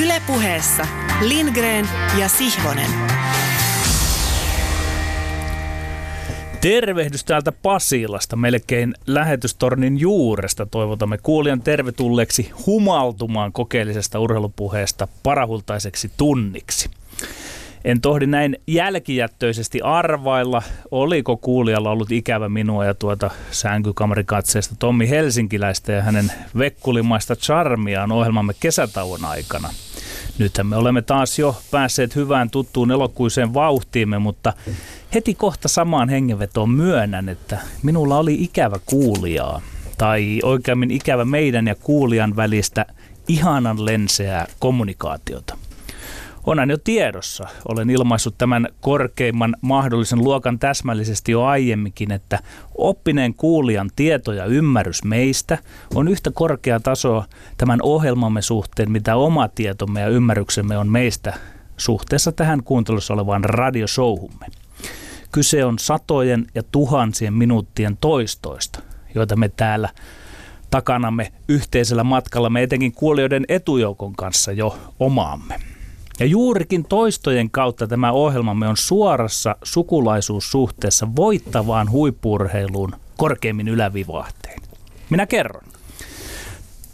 Ylepuheessa Lindgren ja Sihvonen. Tervehdys täältä Pasilasta, melkein lähetystornin juuresta. Toivotamme kuulijan tervetulleeksi humaltumaan kokeellisesta urheilupuheesta parahultaiseksi tunniksi. En tohdi näin jälkijättöisesti arvailla, oliko kuulijalla ollut ikävä minua ja tuota sänkykamarikatseesta Tommi Helsinkiläistä ja hänen vekkulimaista charmiaan ohjelmamme kesätauon aikana. Nythän me olemme taas jo päässeet hyvään tuttuun elokuiseen vauhtiimme, mutta heti kohta samaan hengenvetoon myönnän, että minulla oli ikävä kuulijaa. Tai oikeammin ikävä meidän ja kuulijan välistä ihanan lenseää kommunikaatiota. Onhan jo tiedossa. Olen ilmaissut tämän korkeimman mahdollisen luokan täsmällisesti jo aiemminkin, että oppineen kuulijan tieto ja ymmärrys meistä on yhtä korkea taso tämän ohjelmamme suhteen, mitä oma tietomme ja ymmärryksemme on meistä suhteessa tähän kuuntelussa olevaan radioshowhumme. Kyse on satojen ja tuhansien minuuttien toistoista, joita me täällä takanamme yhteisellä matkalla me etenkin kuulijoiden etujoukon kanssa jo omaamme. Ja juurikin toistojen kautta tämä ohjelmamme on suorassa sukulaisuussuhteessa voittavaan huippurheiluun korkeimmin ylävivahteen. Minä kerron.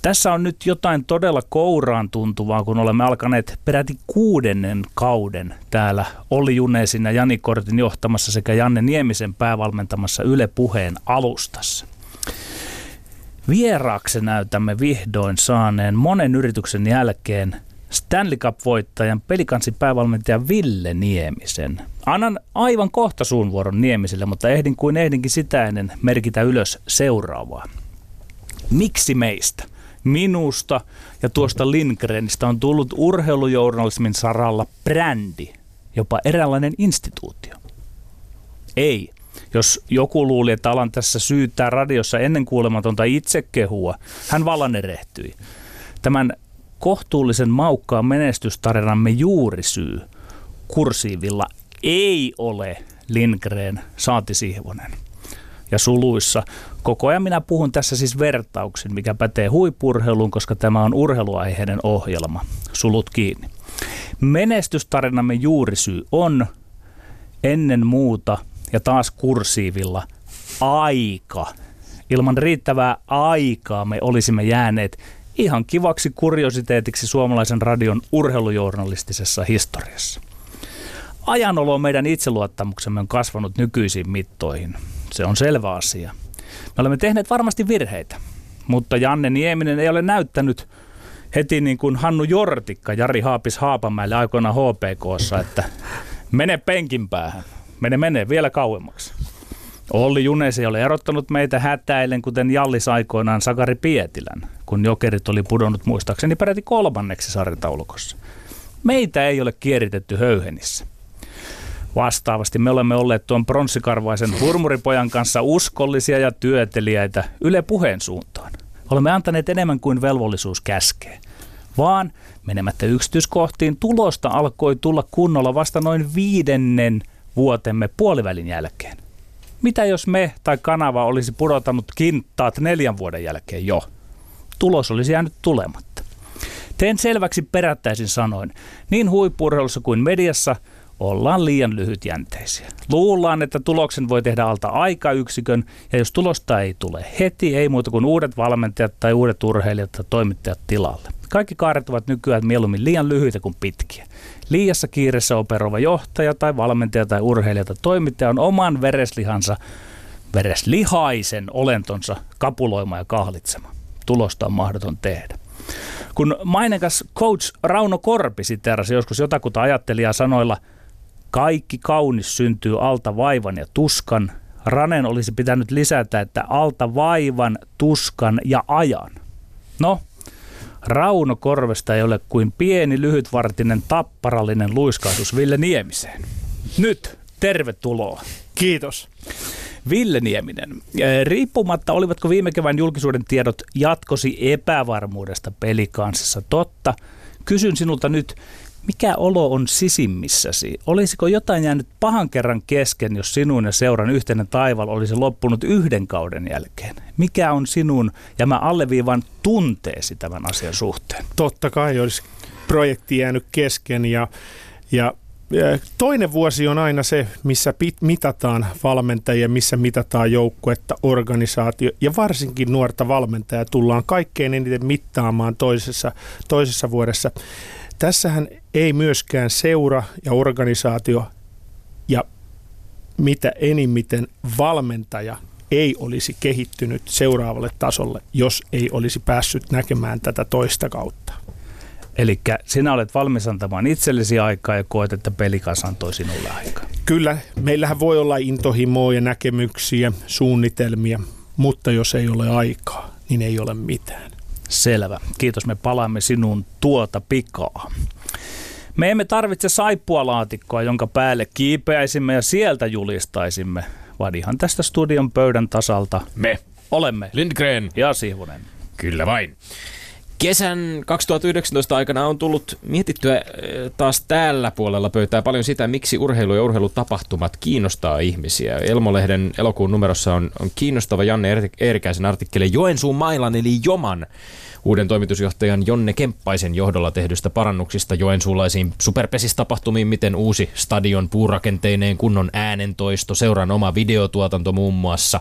Tässä on nyt jotain todella kouraan tuntuvaa, kun olemme alkaneet peräti kuudennen kauden täällä Olli Junesin ja Jani Kortin johtamassa sekä Janne Niemisen päävalmentamassa Yle Puheen alustassa. Vieraaksi näytämme vihdoin saaneen monen yrityksen jälkeen – Stanley Cup-voittajan pelikansin päävalmentaja Ville Niemisen. Annan aivan kohta suun vuoron Niemiselle, mutta ehdin kuin ehdinkin sitä ennen merkitä ylös seuraavaa. Miksi meistä, minusta ja tuosta Lindgrenistä on tullut urheilujournalismin saralla brändi, jopa eräänlainen instituutio? Ei. Jos joku luuli, että alan tässä syyttää radiossa ennen kuulematonta itsekehua, hän vallan erehtyi. Tämän kohtuullisen maukkaan menestystarinamme juurisyy kursiivilla ei ole Lindgren saati Sihvonen. Ja suluissa. Koko ajan minä puhun tässä siis vertauksin, mikä pätee huipurheiluun, koska tämä on urheiluaiheinen ohjelma. Sulut kiinni. Menestystarinamme juurisyy on ennen muuta ja taas kursiivilla aika. Ilman riittävää aikaa me olisimme jääneet ihan kivaksi kuriositeetiksi suomalaisen radion urheilujournalistisessa historiassa. Ajanolo meidän itseluottamuksemme on kasvanut nykyisiin mittoihin. Se on selvä asia. Me olemme tehneet varmasti virheitä, mutta Janne Nieminen ei ole näyttänyt heti niin kuin Hannu Jortikka Jari Haapis Haapamäelle aikoinaan HPKssa, että mene penkin päähän, mene mene vielä kauemmaksi. Olli Junes ei ole erottanut meitä hätäilen, kuten Jallis aikoinaan Sakari Pietilän, kun jokerit oli pudonnut muistaakseni peräti kolmanneksi sarjataulukossa. Meitä ei ole kieritetty höyhenissä. Vastaavasti me olemme olleet tuon pronssikarvaisen hurmuripojan kanssa uskollisia ja työteliäitä Yle puheen suuntaan. Olemme antaneet enemmän kuin velvollisuus käskee. Vaan menemättä yksityiskohtiin tulosta alkoi tulla kunnolla vasta noin viidennen vuotemme puolivälin jälkeen. Mitä jos me tai kanava olisi pudottanut kintaat neljän vuoden jälkeen jo? Tulos olisi jäänyt tulematta. Teen selväksi perättäisin sanoin, niin huippurheilussa kuin mediassa ollaan liian lyhytjänteisiä. Luullaan, että tuloksen voi tehdä alta aikayksikön, ja jos tulosta ei tule heti, ei muuta kuin uudet valmentajat tai uudet urheilijat tai toimittajat tilalle. Kaikki kaaret ovat nykyään mieluummin liian lyhyitä kuin pitkiä. Liiassa kiireessä operoiva johtaja tai valmentaja tai urheilija tai toimittaja on oman vereslihansa, vereslihaisen olentonsa kapuloima ja kahlitsema. Tulosta on mahdoton tehdä. Kun mainekas coach Rauno Korpi siteerasi joskus jotakuta ajattelijaa sanoilla kaikki kaunis syntyy alta vaivan ja tuskan, Ranen olisi pitänyt lisätä, että alta vaivan, tuskan ja ajan. No, Rauno Korvesta ei ole kuin pieni lyhytvartinen tapparallinen luiskahtus Ville Niemiseen. Nyt tervetuloa. Kiitos. Ville Nieminen, riippumatta olivatko viime kevään julkisuuden tiedot jatkosi epävarmuudesta pelikansissa totta, kysyn sinulta nyt, mikä olo on sisimmissäsi? Olisiko jotain jäänyt pahan kerran kesken, jos sinun ja seuran yhteinen taival olisi loppunut yhden kauden jälkeen? Mikä on sinun, ja mä alleviivan tunteesi tämän asian suhteen? Totta kai olisi projekti jäänyt kesken ja, ja Toinen vuosi on aina se, missä mitataan valmentajia, missä mitataan joukkuetta, organisaatio ja varsinkin nuorta valmentajaa tullaan kaikkein eniten mittaamaan toisessa, toisessa vuodessa. Tässähän ei myöskään seura ja organisaatio ja mitä enimmiten valmentaja ei olisi kehittynyt seuraavalle tasolle, jos ei olisi päässyt näkemään tätä toista kautta. Eli sinä olet valmis antamaan itsellesi aikaa ja koet, että pelikas antoi sinulle aikaa. Kyllä, meillähän voi olla intohimoa ja näkemyksiä, suunnitelmia, mutta jos ei ole aikaa, niin ei ole mitään. Selvä. Kiitos, me palaamme sinun tuota pikaa. Me emme tarvitse saippualaatikkoa, jonka päälle kiipeäisimme ja sieltä julistaisimme, vaan ihan tästä studion pöydän tasalta me olemme Lindgren ja Sihvonen. Kyllä vain. Kesän 2019 aikana on tullut mietittyä eh, taas tällä puolella pöytää paljon sitä, miksi urheilu ja urheilutapahtumat kiinnostaa ihmisiä. Elmolehden elokuun numerossa on, on kiinnostava Janne Eerikäisen artikkeli Joensuun mailan eli Joman uuden toimitusjohtajan Jonne Kemppaisen johdolla tehdystä parannuksista joensuulaisiin superpesistapahtumiin, miten uusi stadion puurakenteineen kunnon äänentoisto, seuran oma videotuotanto muun muassa,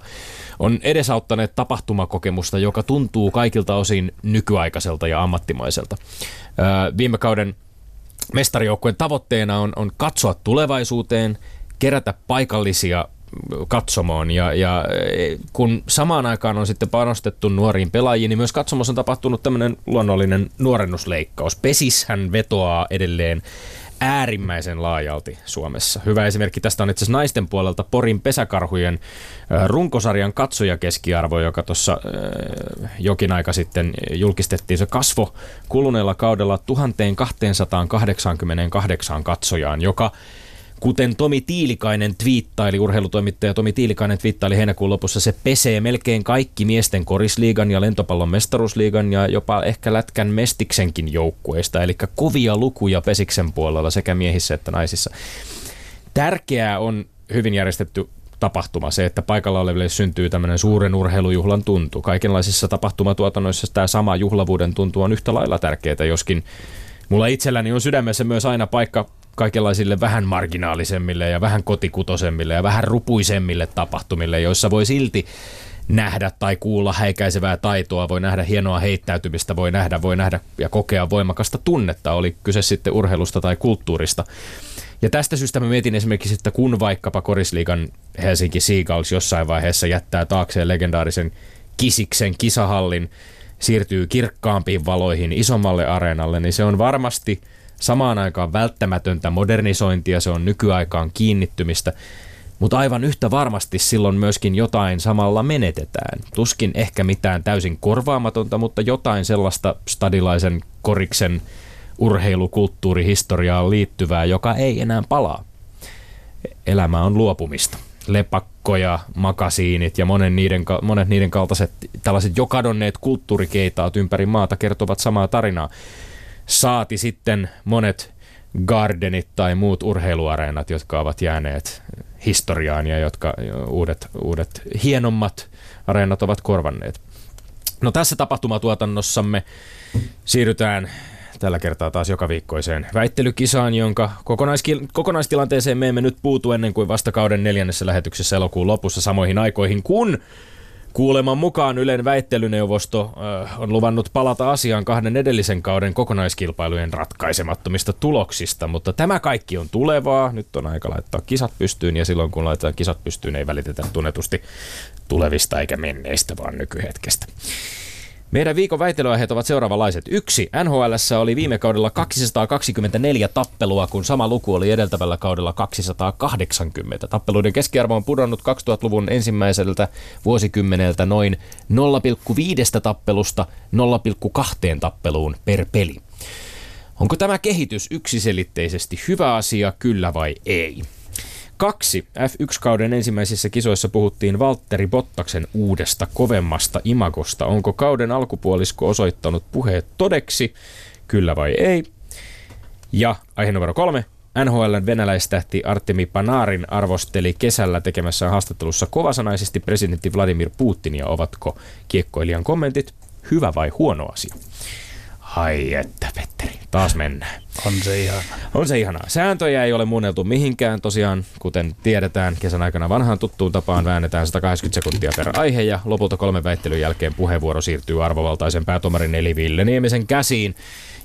on edesauttaneet tapahtumakokemusta, joka tuntuu kaikilta osin nykyaikaiselta ja ammattimaiselta. viime kauden mestarijoukkueen tavoitteena on, on katsoa tulevaisuuteen, kerätä paikallisia katsomoon. Ja, ja e, kun samaan aikaan on sitten panostettu nuoriin pelaajiin, niin myös katsomossa on tapahtunut tämmöinen luonnollinen nuorennusleikkaus. Pesishän vetoaa edelleen äärimmäisen laajalti Suomessa. Hyvä esimerkki tästä on itse asiassa naisten puolelta Porin pesäkarhujen runkosarjan katsojakeskiarvo, joka tuossa jokin aika sitten julkistettiin. Se kasvo kuluneella kaudella 1288 katsojaan, joka Kuten Tomi Tiilikainen twiittaili, urheilutoimittaja Tomi Tiilikainen twiittaili heinäkuun lopussa, se pesee melkein kaikki miesten korisliigan ja lentopallon mestaruusliigan ja jopa ehkä lätkän mestiksenkin joukkueista. Eli kovia lukuja pesiksen puolella sekä miehissä että naisissa. Tärkeää on hyvin järjestetty tapahtuma, se, että paikalla oleville syntyy tämmöinen suuren urheilujuhlan tuntu. Kaikenlaisissa tapahtumatuotannoissa tämä sama juhlavuuden tuntu on yhtä lailla tärkeää, joskin mulla itselläni on sydämessä myös aina paikka kaikenlaisille vähän marginaalisemmille ja vähän kotikutosemmille ja vähän rupuisemmille tapahtumille, joissa voi silti nähdä tai kuulla häikäisevää taitoa, voi nähdä hienoa heittäytymistä, voi nähdä, voi nähdä ja kokea voimakasta tunnetta, oli kyse sitten urheilusta tai kulttuurista. Ja tästä syystä mä mietin esimerkiksi, että kun vaikkapa Korisliigan Helsinki Seagulls jossain vaiheessa jättää taakseen legendaarisen Kisiksen kisahallin, siirtyy kirkkaampiin valoihin isommalle areenalle, niin se on varmasti – samaan aikaan välttämätöntä modernisointia, se on nykyaikaan kiinnittymistä, mutta aivan yhtä varmasti silloin myöskin jotain samalla menetetään. Tuskin ehkä mitään täysin korvaamatonta, mutta jotain sellaista stadilaisen koriksen urheilukulttuurihistoriaan liittyvää, joka ei enää palaa. Elämä on luopumista. Lepakkoja, makasiinit ja monen niiden, monet niiden kaltaiset tällaiset jo kadonneet kulttuurikeitaat ympäri maata kertovat samaa tarinaa saati sitten monet gardenit tai muut urheiluareenat, jotka ovat jääneet historiaan ja jotka uudet, uudet hienommat areenat ovat korvanneet. No tässä tapahtumatuotannossamme siirrytään tällä kertaa taas joka viikkoiseen väittelykisaan, jonka kokonaiskil- kokonaistilanteeseen me emme nyt puutu ennen kuin vasta kauden neljännessä lähetyksessä elokuun lopussa samoihin aikoihin, kun Kuuleman mukaan Ylen väittelyneuvosto äh, on luvannut palata asiaan kahden edellisen kauden kokonaiskilpailujen ratkaisemattomista tuloksista, mutta tämä kaikki on tulevaa. Nyt on aika laittaa kisat pystyyn ja silloin kun laitetaan kisat pystyyn ei välitetä tunnetusti tulevista eikä menneistä, vaan nykyhetkestä. Meidän viikon väittelyaiheet ovat seuraavanlaiset. Yksi. NHL oli viime kaudella 224 tappelua, kun sama luku oli edeltävällä kaudella 280. Tappeluiden keskiarvo on pudonnut 2000-luvun ensimmäiseltä vuosikymmeneltä noin 0,5 tappelusta 0,2 tappeluun per peli. Onko tämä kehitys yksiselitteisesti hyvä asia, kyllä vai ei? Kaksi. F1-kauden ensimmäisissä kisoissa puhuttiin Valtteri Bottaksen uudesta, kovemmasta imagosta. Onko kauden alkupuolisko osoittanut puheet todeksi, kyllä vai ei? Ja aihe numero kolme. NHLn venäläistähti Artemi Panarin arvosteli kesällä tekemässä haastattelussa kovasanaisesti presidentti Vladimir Putinia. Ovatko kiekkoilijan kommentit hyvä vai huono asia? Ai että, Petteri. Taas mennään. On se ihan. On se ihanaa. Sääntöjä ei ole muunneltu mihinkään. Tosiaan, kuten tiedetään, kesän aikana vanhaan tuttuun tapaan väännetään 180 sekuntia per aihe ja lopulta kolmen väittelyn jälkeen puheenvuoro siirtyy arvovaltaisen päätomarin eli Ville Niemisen käsiin.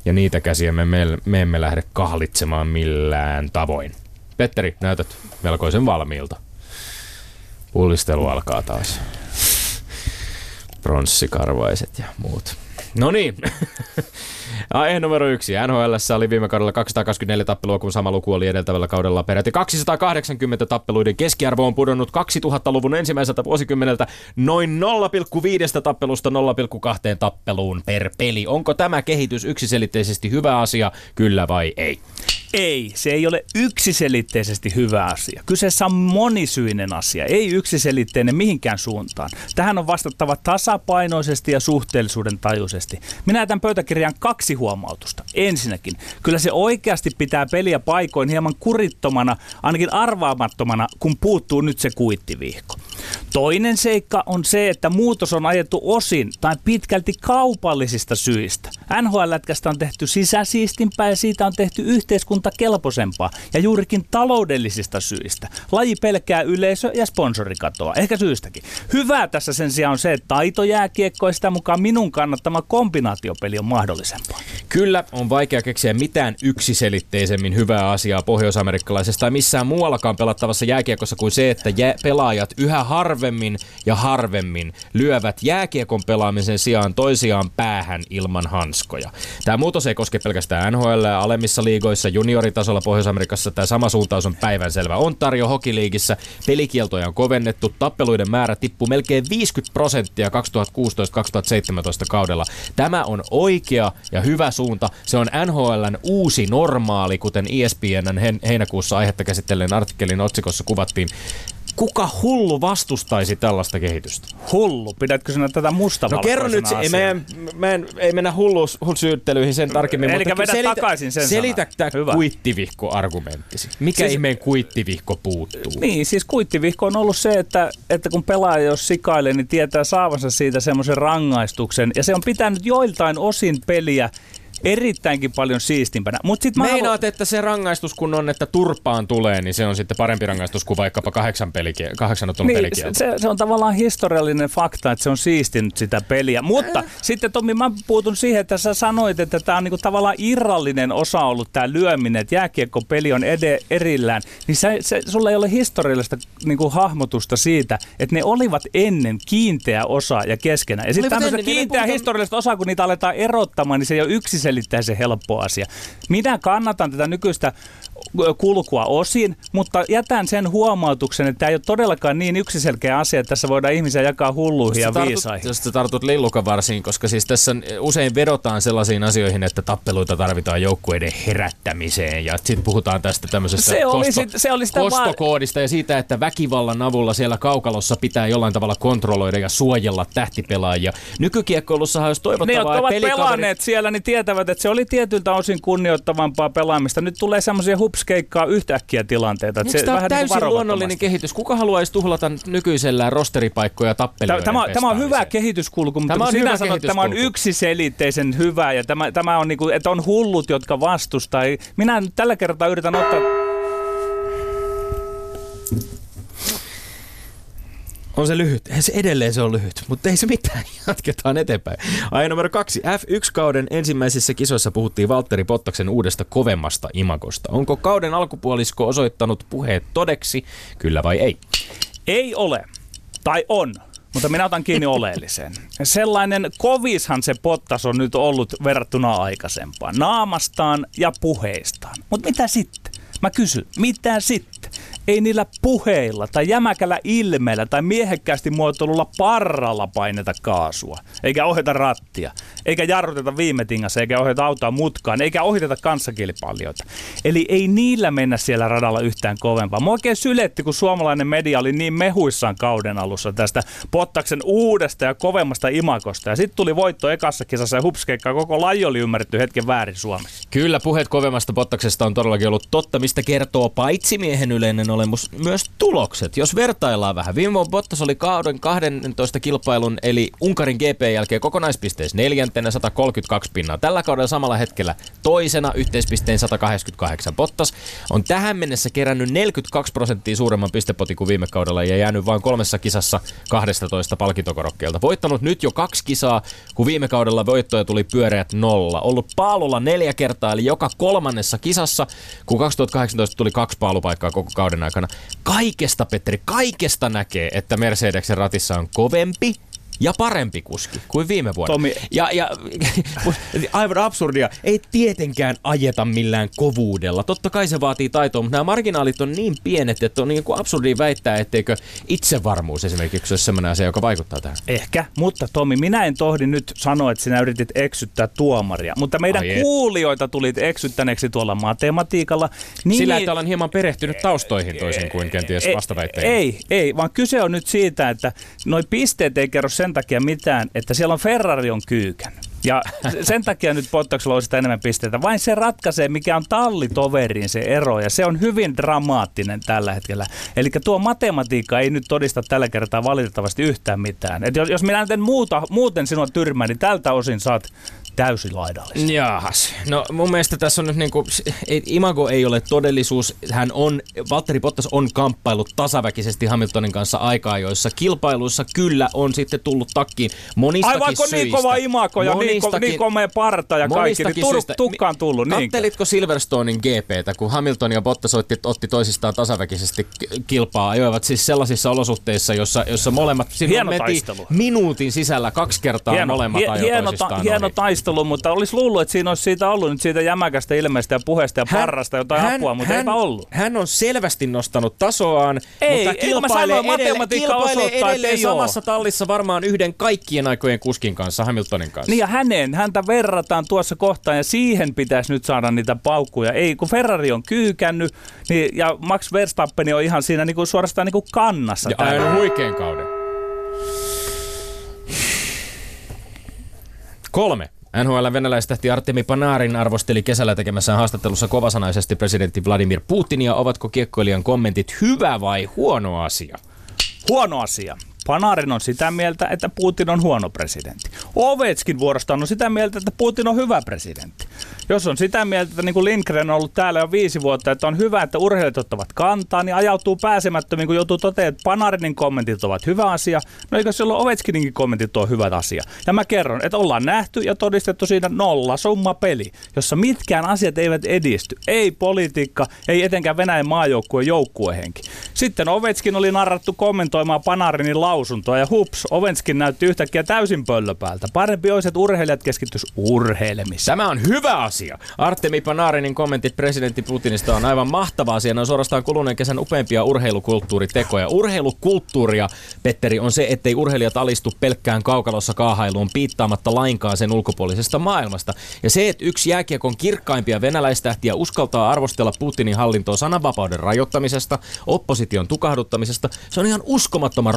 Ja niitä käsiä me, me, me emme lähde kahlitsemaan millään tavoin. Petteri, näytät melkoisen valmiilta. Pullistelu alkaa taas. Pronssikarvaiset ja muut. No niin. Aihe numero yksi. NHL oli viime kaudella 224 tappelua, kun sama luku oli edeltävällä kaudella peräti 280 tappeluiden keskiarvo on pudonnut 2000-luvun ensimmäiseltä vuosikymmeneltä noin 0,5 tappelusta 0,2 tappeluun per peli. Onko tämä kehitys yksiselitteisesti hyvä asia, kyllä vai ei? Ei, se ei ole yksiselitteisesti hyvä asia. Kyseessä on monisyinen asia, ei yksiselitteinen mihinkään suuntaan. Tähän on vastattava tasapainoisesti ja suhteellisuuden tajuisesti. Minä jätän pöytäkirjaan kaksi huomautusta. Ensinnäkin, kyllä se oikeasti pitää peliä paikoin hieman kurittomana, ainakin arvaamattomana, kun puuttuu nyt se kuittivihko. Toinen seikka on se, että muutos on ajettu osin tai pitkälti kaupallisista syistä. NHL-lätkästä on tehty sisäsiistimpää ja siitä on tehty yhteiskuntakelpoisempaa ja juurikin taloudellisista syistä. Laji pelkää yleisö- ja sponsorikatoa, ehkä syystäkin. Hyvää tässä sen sijaan on se, että taitojääkiekko ja sitä mukaan minun kannattama kombinaatiopeli on mahdollisempaa. Kyllä, on vaikea keksiä mitään yksiselitteisemmin hyvää asiaa pohjoisamerikkalaisesta tai missään muuallakaan pelattavassa jääkiekossa kuin se, että jä- pelaajat yhä harvemmin ja harvemmin lyövät jääkiekon pelaamisen sijaan toisiaan päähän ilman hanskoja. Tämä muutos ei koske pelkästään NHL alemmissa liigoissa, junioritasolla Pohjois-Amerikassa tämä sama suuntaus on päivänselvä. Ontario Hokiliigissä pelikieltoja on kovennettu, tappeluiden määrä tippuu melkein 50 prosenttia 2016-2017 kaudella. Tämä on oikea ja hyvä suunta. Se on NHLn uusi normaali, kuten ESPNn heinäkuussa aihetta käsittelleen artikkelin otsikossa kuvattiin. Kuka hullu vastustaisi tällaista kehitystä? Hullu, pidätkö sinä tätä musta No kerro nyt, se, ei, mä en, mä en, ei mennä hulluus, hullusyyttelyihin sen tarkemmin, Eli mutta vedä selitä, takaisin sen selitä tämä kuittivihko-argumenttisi. Mikä Siis- siis, ihmeen kuittivihko puuttuu? Niin, siis kuittivihko on ollut se, että, että kun pelaaja jos sikailee, niin tietää saavansa siitä semmoisen rangaistuksen. Ja se on pitänyt joiltain osin peliä erittäinkin paljon siistimpänä. Mut sit mä haluan- Meinaat, että se rangaistus kun on, että turpaan tulee, niin se on sitten parempi rangaistus kuin vaikkapa kahdeksan, pelikie- kahdeksan ottelun Niin, pelikielto. se, se on tavallaan historiallinen fakta, että se on siistinyt sitä peliä. Mutta sitten Tommi, mä puutun siihen, että sä sanoit, että tämä on niinku tavallaan irrallinen osa ollut tämä lyöminen, että jääkiekkopeli on ede, erillään. Niin se, se, sulla ei ole historiallista niinku hahmotusta siitä, että ne olivat ennen kiinteä osa ja keskenään. Ja sitten tämmöistä kiinteä puhutaan- historiallista osaa, kun niitä aletaan erottamaan, niin se ei ole yksiselitteisen helppo asia. Minä kannatan tätä nykyistä kulkua osin, mutta jätän sen huomautuksen, että tämä ei ole todellakaan niin yksiselkeä asia, että tässä voidaan ihmisiä jakaa hulluihin ja Jos viisaihin. Jos tartut lillukavarsiin, koska siis tässä usein vedotaan sellaisiin asioihin, että tappeluita tarvitaan joukkueiden herättämiseen ja sitten puhutaan tästä tämmöisestä Se oli sit- se oli sitä kostokoodista ja siitä, että väkivallan avulla siellä kaukalossa pitää jollain tavalla kontrolloida ja suojella tähtipelaajia. Nykykiekkoilussahan Ne, toivottavaa, jotka ovat että pelikaveri- pelanneet siellä, niin tietävät, että se oli tietyltä osin kunnioittavampaa pelaamista. Nyt tulee semmoisia hupskeikkaa yhtäkkiä tilanteita. Eikö se tämä vähän ole niin kuin täysin luonnollinen varovattomasti. kehitys? Kuka haluaisi tuhlata nykyisellään rosteripaikkoja tappelijoiden tämä, tämä on hyvä kehityskulku, mutta Tämä on sinä sanot, että tämä on yksiselitteisen hyvä ja tämä, tämä on niin kuin, että on hullut, jotka vastustaa. Minä nyt tällä kertaa yritän ottaa... On se lyhyt. Se edelleen se on lyhyt, mutta ei se mitään. Jatketaan eteenpäin. Aihe numero kaksi. F1-kauden ensimmäisissä kisoissa puhuttiin Valtteri Pottaksen uudesta kovemmasta imagosta. Onko kauden alkupuolisko osoittanut puheet todeksi, kyllä vai ei? Ei ole. Tai on. Mutta minä otan kiinni oleelliseen. Sellainen kovishan se Pottas on nyt ollut verrattuna aikaisempaan. Naamastaan ja puheistaan. Mutta mitä sitten? Mä kysyn, mitä sitten? Ei niillä puheilla tai jämäkällä ilmeellä tai miehekkäästi muotoilulla parralla paineta kaasua, eikä ohjata rattia, eikä jarruteta viime tingassa, eikä ohjata autoa mutkaan, eikä ohiteta kanssakilpailijoita. Eli ei niillä mennä siellä radalla yhtään kovempaa. Mua oikein syletti, kun suomalainen media oli niin mehuissaan kauden alussa tästä Pottaksen uudesta ja kovemmasta imakosta. Ja sitten tuli voitto ekassa kisassa ja hupskeikka koko laji oli ymmärretty hetken väärin Suomessa. Kyllä puheet kovemmasta Pottaksesta on todellakin ollut totta, mistä kertoo paitsi miehen yleinen ollen myös tulokset. Jos vertaillaan vähän, viime vuonna Bottas oli kauden 12 kilpailun, eli Unkarin GP jälkeen kokonaispisteissä neljäntenä 132 pinnaa. Tällä kaudella samalla hetkellä toisena yhteispisteen 188. Bottas on tähän mennessä kerännyt 42 prosenttia suuremman pistepotin kuin viime kaudella ja jäänyt vain kolmessa kisassa 12 palkintokorokkeelta. Voittanut nyt jo kaksi kisaa, kun viime kaudella voittoja tuli pyöreät nolla. Ollut paalulla neljä kertaa, eli joka kolmannessa kisassa, kun 2018 tuli kaksi paalupaikkaa koko kauden aikana. Kaikesta, Petteri, kaikesta näkee, että Mercedeksen ratissa on kovempi, ja parempi kuski kuin viime vuonna. Tomi. Ja, ja aivan absurdia, ei tietenkään ajeta millään kovuudella. Totta kai se vaatii taitoa, mutta nämä marginaalit on niin pienet, että on niin kuin absurdi väittää, etteikö itsevarmuus esimerkiksi ole sellainen asia, joka vaikuttaa tähän. Ehkä, mutta Tomi, minä en tohdi nyt sanoa, että sinä yritit eksyttää tuomaria, mutta meidän Ai kuulijoita tulit eksyttäneeksi tuolla matematiikalla. Niin, Sillä, että olen hieman perehtynyt taustoihin toisin kuin kenties vastaväittäjä. Ei, ei, vaan kyse on nyt siitä, että noi pisteet ei kerro sen takia mitään, että siellä on Ferrari on kyykän. Ja sen takia nyt Bottaksella on sitä enemmän pisteitä. Vain se ratkaisee, mikä on tallitoveriin se ero, ja se on hyvin dramaattinen tällä hetkellä. Eli tuo matematiikka ei nyt todista tällä kertaa valitettavasti yhtään mitään. Et jos, jos minä en muuta, muuten sinua tyrmään, niin tältä osin saat täysilaidallinen. Jaahas. No mun mielestä tässä on nyt niinku, ei- Imago ei ole todellisuus. Hän on, Valtteri Bottas on kamppailut tasaväkisesti Hamiltonin kanssa aikaa, joissa kilpailuissa kyllä on sitten tullut takkiin monistakin Ai vaikka syistä. niin kova imako ja niin, ko, niin komea parta ja kaikki, niin tur, tukkaan tullut. Niin. Kattelitko Silverstonein GPtä, kun Hamilton ja Bottas otti, otti toisistaan tasaväkisesti kilpaa, ajoivat siis sellaisissa olosuhteissa, jossa, jossa molemmat silloin Hieno meti taistelu. minuutin sisällä kaksi kertaa molemmat ajoi hieno, toisistaan hieno. Taistelu, mutta olisi luullut, että siinä olisi siitä ollut nyt siitä jämäkästä ilmeestä ja puheesta ja parrasta jotain apua, mutta hän, eipä ollut. Hän on selvästi nostanut tasoaan, Ei, mutta ei, kilpailee, sanoin, edelleen, kilpailee osoittaa, edelleen ei samassa tallissa varmaan yhden kaikkien aikojen kuskin kanssa, Hamiltonin kanssa. Niin ja häneen, häntä verrataan tuossa kohtaa ja siihen pitäisi nyt saada niitä paukkuja. Ei, kun Ferrari on kyykännyt niin, ja Max Verstappen on ihan siinä niin kuin suorastaan niin kuin kannassa. ja ajanut huikean kauden. Kolme. NHL venäläistähti Artemi Panarin arvosteli kesällä tekemässään haastattelussa kovasanaisesti presidentti Vladimir Putinia. Ovatko kiekkoilijan kommentit hyvä vai huono asia? Huono asia. Panarin on sitä mieltä, että Putin on huono presidentti. Ovetskin vuorostaan on sitä mieltä, että Putin on hyvä presidentti. Jos on sitä mieltä, että niin kuin Lindgren on ollut täällä jo viisi vuotta, että on hyvä, että urheilijat ottavat kantaa, niin ajautuu pääsemättömiin, kun joutuu toteamaan, että Panarinin kommentit ovat hyvä asia. No eikö silloin Ovechkininkin kommentit ole hyvä asia? Ja mä kerron, että ollaan nähty ja todistettu siinä nolla summa peli, jossa mitkään asiat eivät edisty. Ei politiikka, ei etenkään Venäjän maajoukkueen joukkuehenki. Sitten Ovechkin oli narrattu kommentoimaan Panarinin lausuntoa ja hups, Ovechkin näytti yhtäkkiä täysin pöllöpäältä. Parempi olisi, että urheilijat keskittyisi urheilemiseen. Tämä on hyvä asia. Artemi Panarinin kommentit presidentti Putinista on aivan mahtava asia. Ne on suorastaan kuluneen kesän upeimpia urheilukulttuuritekoja. Urheilukulttuuria, Petteri, on se, ettei urheilijat alistu pelkkään kaukalossa kaahailuun piittaamatta lainkaan sen ulkopuolisesta maailmasta. Ja se, että yksi jääkiekon kirkkaimpia venäläistähtiä uskaltaa arvostella Putinin hallintoa sananvapauden rajoittamisesta, opposition tukahduttamisesta, se on ihan uskomattoman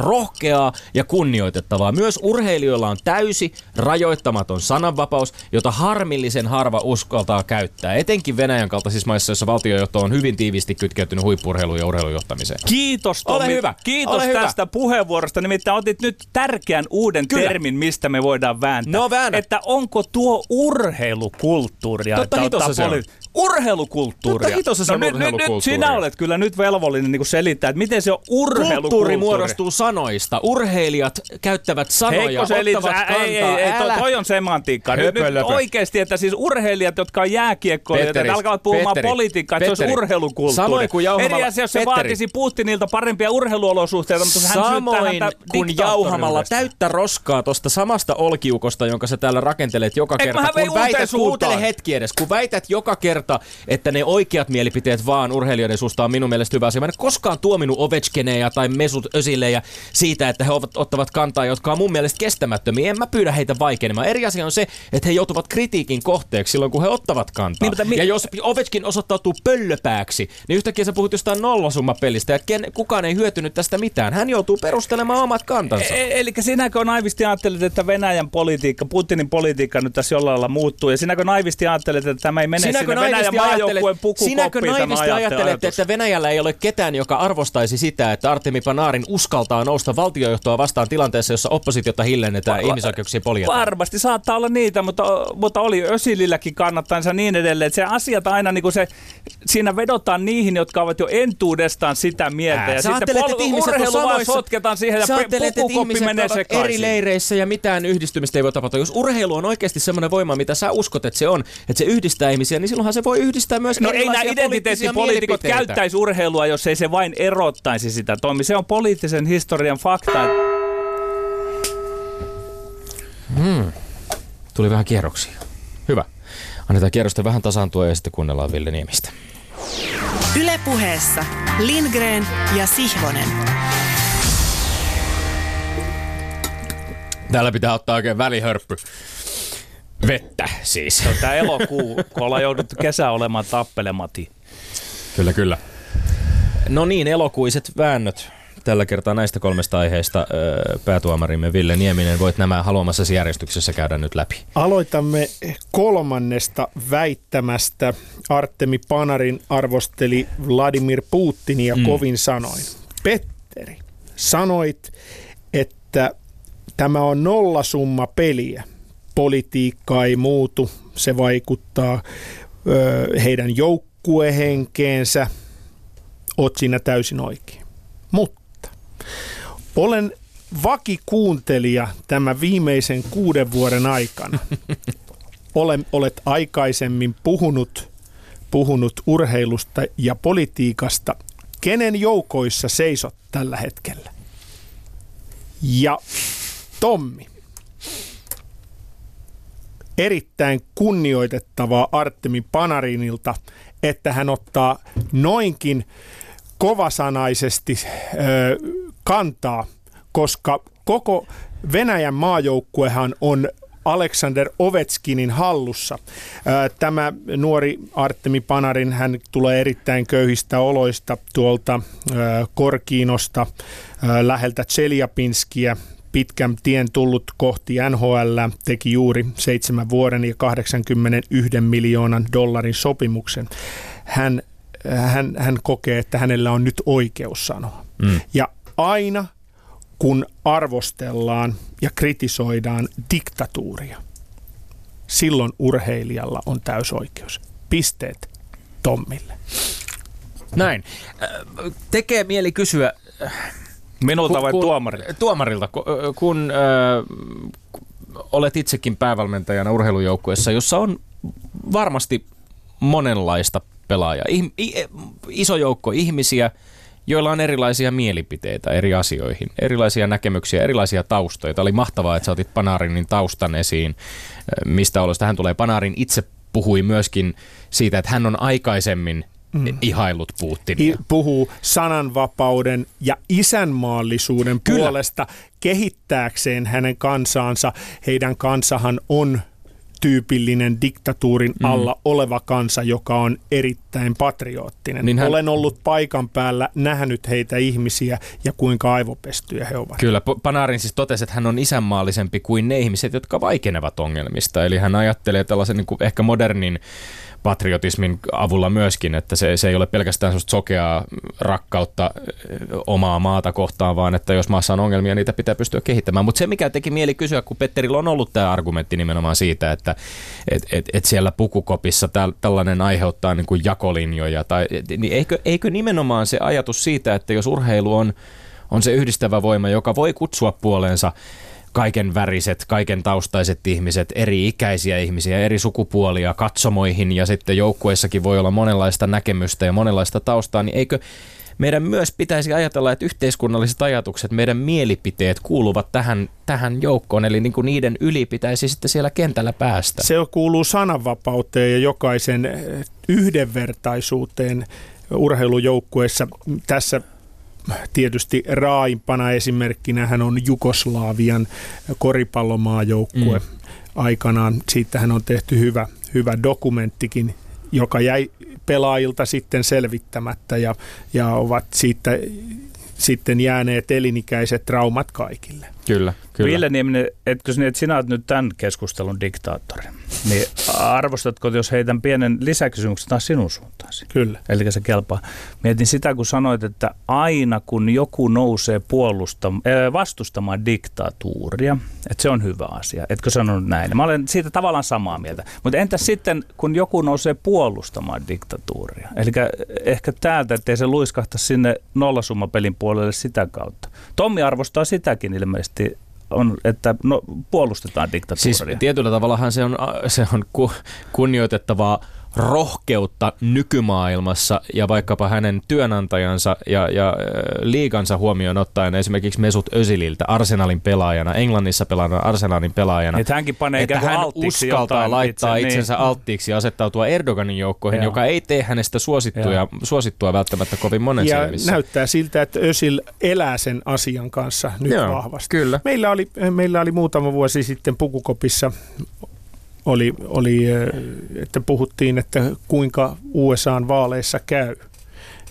rohkeaa ja kunnioitettavaa. Myös urheilijoilla on täysi, rajoittamaton sananvapaus, jota harmillisen harva uskaltaa käyttää, etenkin Venäjän kaltaisissa maissa, joissa valtiojohto on hyvin tiiviisti kytkeytynyt huippurheiluun ja urheilujohtamiseen. Kiitos Tomi. Ole hyvä, Kiitos ole hyvä. tästä puheenvuorosta. Nimittäin otit nyt tärkeän uuden Kyllä. termin, mistä me voidaan vääntää. No, väännä. Että onko tuo urheilukulttuuria? Totta hitossa se on. Urheilukulttuuria. Totta hitossa se on no, nyt, nyt, nyt urheilukulttuuria. sinä olet kyllä nyt velvollinen niin selittää, että miten se on urheilukulttuuri. Kulttuuri muodostuu sanoista. Urheilijat käyttävät sanoja, Heikko ottavat Ä, kantaa. ei, ei, ei, Älä. toi, toi on semantiikkaa. Nyt, Höpö, nyt löpö. oikeasti, että siis urheilijat, jotka on jääkiekkoilijoita, alkavat puhumaan Petteri, politiikkaa, että se olisi urheilukulttuuri. Samoin kuin jauhamalla- Eri asia, jos se Petteri. vaatisi Putinilta parempia urheiluolosuhteita, mutta hän syyttää Samoin kun jauhamalla täyttä roskaa tosta samasta olkiukosta, jonka sä täällä rakentelet joka kerta. Kun väität, kuuntele hetki edes, kun väität joka kerta, että ne oikeat mielipiteet vaan urheilijoiden suusta on minun mielestä hyvä asia. Mä en koskaan tuominut Ovechkineja tai Mesut Özilejä siitä, että he ovat- ottavat kantaa, jotka on mun mielestä kestämättömiä. En mä pyydä heitä vaikenemaan. Eri asia on se, että he joutuvat kritiikin kohteeksi silloin, kun he ottavat kantaa. Niin, mutta mi- ja jos Ovechkin osoittautuu pöllöpääksi, niin yhtäkkiä sä puhut jostain nollasummapelistä ja ken, kukaan ei hyötynyt tästä mitään. Hän joutuu perustelemaan omat kantansa. E- Eli sinäkö naivisti ajattelet, että Venäjän politiikka, Putinin politiikka nyt tässä jollain lailla muuttuu, ja sinäkö naivisti ajattelet, että tämä ei mene Sinäkö sinne naivisti pukukoppi. sinäkö naivisti ajatte- ajattelette, ajatus. että Venäjällä ei ole ketään, joka arvostaisi sitä, että Artemi Panarin uskaltaa nousta valtiojohtoa vastaan tilanteessa, jossa oppositiota hillennetään ja ihmisoikeuksien poljetaan? Varmasti saattaa olla niitä, mutta, mutta oli Ösililläkin kannattansa niin edelleen. Että se asiat aina niin kuin se, siinä vedotaan niihin, jotka ovat jo entuudestaan sitä mieltä. Ää, ja sitten ajattelet, että ihmiset urheilu vaan sotketaan siihen ja ajattelet, pukukoppi menee sekaisin. eri leireissä ja mitään yhdistymistä ei voi tapahtua. Jos urheilu on oikeasti semmoinen voima, mitä sä uskot, että se on, että se yhdistää ihmisiä, niin silloinhan se voi yhdistää myös No ei nämä identiteettipoliitikot käyttäisi urheilua, jos ei se vain erottaisi sitä toimi. Se on poliittisen historian fakta. Tuli vähän kierroksia. Hyvä. Annetaan kierrosten vähän tasaantua ja sitten kuunnellaan Ville Niemistä. Ylepuheessa Lindgren ja Sihvonen. Täällä pitää ottaa oikein välihörppy. Vettä siis. Tämä elokuu, kun ollaan jouduttu kesä olemaan tappelemati. Kyllä, kyllä. No niin, elokuiset väännöt. Tällä kertaa näistä kolmesta aiheesta öö, päätuomarimme Ville Nieminen. Voit nämä haluamassasi järjestyksessä käydä nyt läpi. Aloitamme kolmannesta väittämästä. Artemi Panarin arvosteli Vladimir Putinia mm. kovin sanoin. Petteri, sanoit, että tämä on nollasumma peliä. Politiikka ei muutu, se vaikuttaa ö, heidän joukkuehenkeensä. Oot siinä täysin oikein. Mutta olen vakikuuntelija tämän viimeisen kuuden vuoden aikana. Olen, olet aikaisemmin puhunut, puhunut urheilusta ja politiikasta. Kenen joukoissa seisot tällä hetkellä? Ja Tommi, erittäin kunnioitettavaa Artemi Panarinilta, että hän ottaa noinkin kovasanaisesti ö, kantaa, koska koko Venäjän maajoukkuehan on Alexander Ovechkinin hallussa. Tämä nuori Artemi Panarin, hän tulee erittäin köyhistä oloista tuolta Korkiinosta läheltä Tseliapinskiä, pitkän tien tullut kohti NHL, teki juuri seitsemän vuoden ja 81 miljoonan dollarin sopimuksen. Hän, hän, hän kokee, että hänellä on nyt oikeus sanoa. Mm. Ja aina kun arvostellaan ja kritisoidaan diktatuuria, silloin urheilijalla on täysoikeus. Pisteet Tommille. Näin. Äh, Tekee mieli kysyä Minulta vai tuomarilta? Tuomarilta, kun, kun äh, olet itsekin päävalmentajana urheilujoukkueessa, jossa on varmasti monenlaista pelaajaa. Ih, i, iso joukko ihmisiä, joilla on erilaisia mielipiteitä eri asioihin, erilaisia näkemyksiä, erilaisia taustoja. Tämä oli mahtavaa, että sä otit Panarinin taustan esiin, mistä olosta hän tulee. Panarin itse puhui myöskin siitä, että hän on aikaisemmin mm. ihaillut Putinia. I- puhuu sananvapauden ja isänmaallisuuden Kyllä. puolesta kehittääkseen hänen kansaansa. Heidän kansahan on tyypillinen diktatuurin Mm. alla oleva kansa, joka on erittäin patriottinen. Niin hän- Olen ollut paikan päällä, nähnyt heitä ihmisiä ja kuinka aivopestyjä he ovat. Kyllä, Panarin siis totesi, että hän on isänmaallisempi kuin ne ihmiset, jotka vaikenevat ongelmista. Eli hän ajattelee tällaisen niin kuin ehkä modernin patriotismin avulla myöskin, että se, se ei ole pelkästään sellaista sokeaa rakkautta omaa maata kohtaan, vaan että jos maassa on ongelmia, niitä pitää pystyä kehittämään. Mutta se, mikä teki mieli kysyä, kun Petterillä on ollut tämä argumentti nimenomaan siitä, että et, et, et siellä pukukopissa täl, tällainen aiheuttaa niin kuin jakolinjoja, tai, niin eikö, eikö nimenomaan se ajatus siitä, että jos urheilu on on se yhdistävä voima, joka voi kutsua puoleensa kaiken väriset, kaiken taustaiset ihmiset, eri ikäisiä ihmisiä, eri sukupuolia katsomoihin ja sitten joukkueissakin voi olla monenlaista näkemystä ja monenlaista taustaa, niin eikö meidän myös pitäisi ajatella, että yhteiskunnalliset ajatukset, meidän mielipiteet kuuluvat tähän, tähän joukkoon, eli niin kuin niiden yli pitäisi sitten siellä kentällä päästä. Se kuuluu sananvapauteen ja jokaisen yhdenvertaisuuteen urheilujoukkueessa. Tässä tietysti raaimpana esimerkkinä hän on Jugoslaavian koripallomaajoukkue mm. aikanaan. Siitähän on tehty hyvä, hyvä dokumenttikin, joka jäi pelaajilta sitten selvittämättä ja, ja ovat siitä sitten jääneet elinikäiset traumat kaikille. Kyllä, kyllä. Ville Nieminen, etkö niin, että sinä olet nyt tämän keskustelun diktaattori, niin arvostatko, jos heitän pienen lisäkysymyksen taas sinun suuntaasi? Kyllä. Eli se kelpaa. Mietin sitä, kun sanoit, että aina kun joku nousee puolustamaan, vastustamaan diktatuuria, että se on hyvä asia. Etkö sanonut näin? Mä olen siitä tavallaan samaa mieltä. Mutta entäs sitten, kun joku nousee puolustamaan diktatuuria? Eli ehkä täältä, ettei se luiskahta sinne nollasummapelin puolelle sitä kautta. Tommi arvostaa sitäkin ilmeisesti on, että no, puolustetaan diktatuuria. Siis tietyllä tavallahan se on, se on ku, kunnioitettavaa rohkeutta nykymaailmassa ja vaikkapa hänen työnantajansa ja, ja liigansa huomioon ottaen esimerkiksi Mesut Özililtä Arsenalin pelaajana, Englannissa pelaana Arsenalin pelaajana. Että hänkin panee että hän uskaltaa laittaa itse, itsensä niin. alttiiksi ja asettautua Erdoganin joukkoihin, Joo. joka ei tee hänestä suosittuja, suosittua välttämättä kovin monen ja silmissä. näyttää siltä, että Özil elää sen asian kanssa nyt Joo, vahvasti. Kyllä. Meillä oli, meillä oli muutama vuosi sitten Pukukopissa oli, oli, että puhuttiin, että kuinka USAn vaaleissa käy.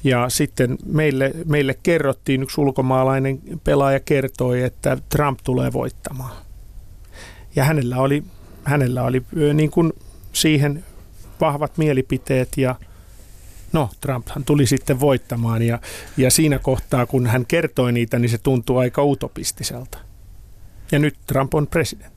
Ja sitten meille, meille kerrottiin, yksi ulkomaalainen pelaaja kertoi, että Trump tulee voittamaan. Ja hänellä oli, hänellä oli niin kuin siihen vahvat mielipiteet ja no Trumphan tuli sitten voittamaan ja, ja siinä kohtaa kun hän kertoi niitä, niin se tuntui aika utopistiselta. Ja nyt Trump on presidentti.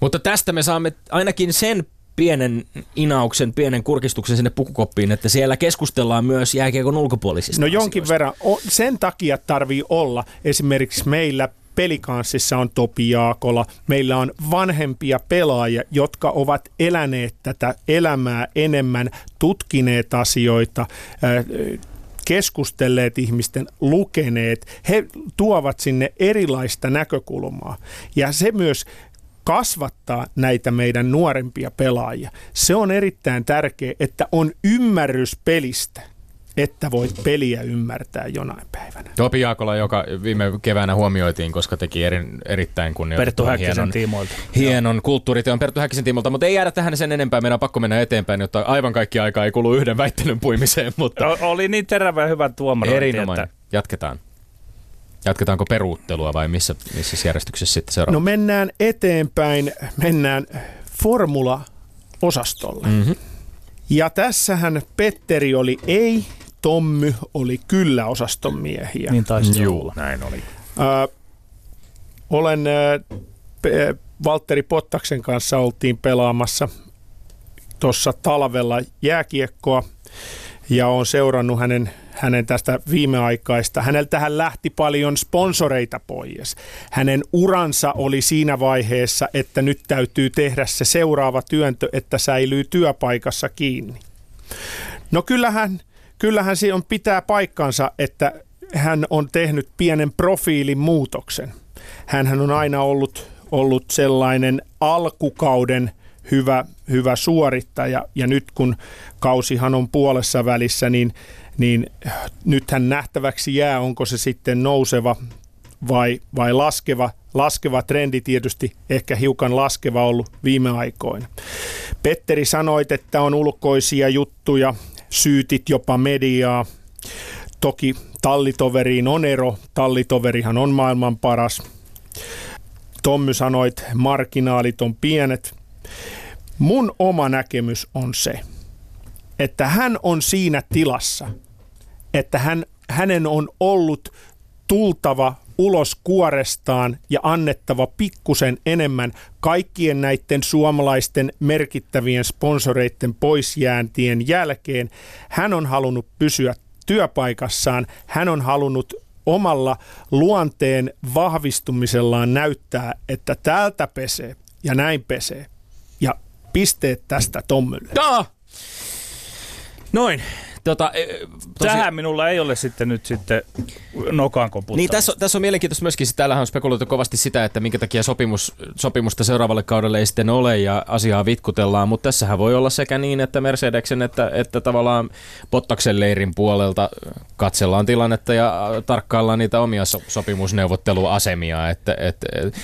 Mutta tästä me saamme ainakin sen pienen inauksen, pienen kurkistuksen sinne pukukoppiin, että siellä keskustellaan myös jääkiekon ulkopuolisista No jonkin asioista. verran. Sen takia tarvii olla esimerkiksi meillä pelikanssissa on Topi Jaakola. Meillä on vanhempia pelaajia, jotka ovat eläneet tätä elämää enemmän, tutkineet asioita, keskustelleet ihmisten, lukeneet. He tuovat sinne erilaista näkökulmaa. Ja se myös kasvattaa näitä meidän nuorempia pelaajia. Se on erittäin tärkeää, että on ymmärrys pelistä että voit peliä ymmärtää jonain päivänä. Topi Jaakola, joka viime keväänä huomioitiin, koska teki eri, erittäin kunnioitetun hienon, tiimoilta. hienon kulttuuriteon Perttu Häkkisen tiimolta, mutta ei jäädä tähän sen enempää. Meidän on pakko mennä eteenpäin, jotta aivan kaikki aikaa ei kulu yhden väittelyn puimiseen. Mutta... Oli niin terävä ja hyvä tuomari. Erinomainen. Että... Jatketaan. Jatketaanko peruuttelua vai missä, missä järjestyksessä sitten seuraava? No mennään eteenpäin, mennään formula-osastolle. Mm-hmm. Ja tässähän Petteri oli ei, Tommy oli kyllä osaston miehiä. Niin taisi Juu, näin oli. Ö, olen äh, Valtteri Pottaksen kanssa oltiin pelaamassa tuossa talvella jääkiekkoa ja olen seurannut hänen hänen tästä viimeaikaista. Häneltähän lähti paljon sponsoreita pois. Hänen uransa oli siinä vaiheessa, että nyt täytyy tehdä se seuraava työntö, että säilyy työpaikassa kiinni. No kyllähän, kyllähän se on pitää paikkansa, että hän on tehnyt pienen profiilin muutoksen. Hänhän on aina ollut, ollut sellainen alkukauden hyvä, hyvä suorittaja ja nyt kun kausihan on puolessa välissä, niin niin nythän nähtäväksi jää, onko se sitten nouseva vai, vai laskeva. Laskeva trendi tietysti ehkä hiukan laskeva ollut viime aikoina. Petteri sanoit, että on ulkoisia juttuja, syytit jopa mediaa. Toki tallitoveriin on ero, tallitoverihan on maailman paras. Tommy sanoit, marginaalit on pienet. Mun oma näkemys on se, että hän on siinä tilassa – että hän, hänen on ollut tultava ulos kuorestaan ja annettava pikkusen enemmän kaikkien näiden suomalaisten merkittävien sponsoreiden poisjääntien jälkeen. Hän on halunnut pysyä työpaikassaan, hän on halunnut omalla luonteen vahvistumisellaan näyttää, että täältä pesee ja näin pesee. Ja pisteet tästä Tommylle. Noin. Tota, e, tosi... Tähän minulla ei ole sitten nyt sitten nokan koputtamista. Niin, tässä, on, tässä on mielenkiintoista myöskin, täällähän on spekuloitu kovasti sitä, että minkä takia sopimus, sopimusta seuraavalle kaudelle ei sitten ole ja asiaa vitkutellaan, mutta tässähän voi olla sekä niin, että Mercedeksen että, että tavallaan Bottaksen leirin puolelta katsellaan tilannetta ja tarkkaillaan niitä omia so, sopimusneuvotteluasemia, että, että, että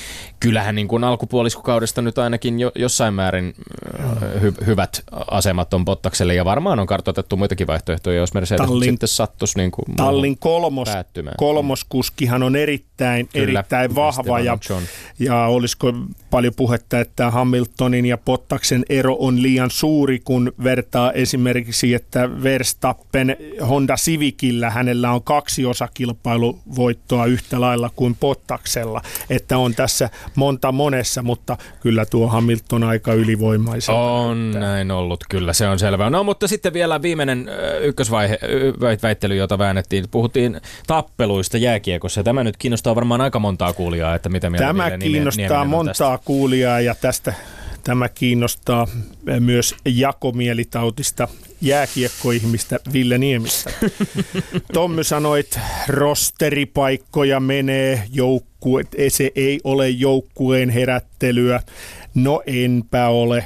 kyllähän niin kuin alkupuoliskokaudesta nyt ainakin jo, jossain määrin hy, hyvät asemat on Bottakselle ja varmaan on kartoitettu muitakin vaihtoehtoja, jos Mercedes Tallin, sitten sattuisi niin kuin Tallin kolmos, kolmoskuskihan on erittäin, Kyllä, erittäin vahva ja, ja olisiko paljon puhetta, että Hamiltonin ja Bottaksen ero on liian suuri, kun vertaa esimerkiksi, että Verstappen Honda Civicillä hänellä on kaksi osakilpailuvoittoa yhtä lailla kuin Bottaksella, että on tässä monta monessa, mutta kyllä tuo Hamilton aika ylivoimaisen. On näin ollut, kyllä se on selvää. No mutta sitten vielä viimeinen ykkösvaihe, väittely, jota väännettiin. Puhuttiin tappeluista jääkiekossa tämä nyt kiinnostaa varmaan aika montaa kuulijaa, että mitä mieltä Tämä kiinnostaa montaa kuulijaa ja tästä Tämä kiinnostaa myös jakomielitautista jääkiekkoihmistä Ville Niemistä. Tommy sanoit, rosteripaikkoja menee, joukkue, se ei ole joukkueen herättelyä. No enpä ole.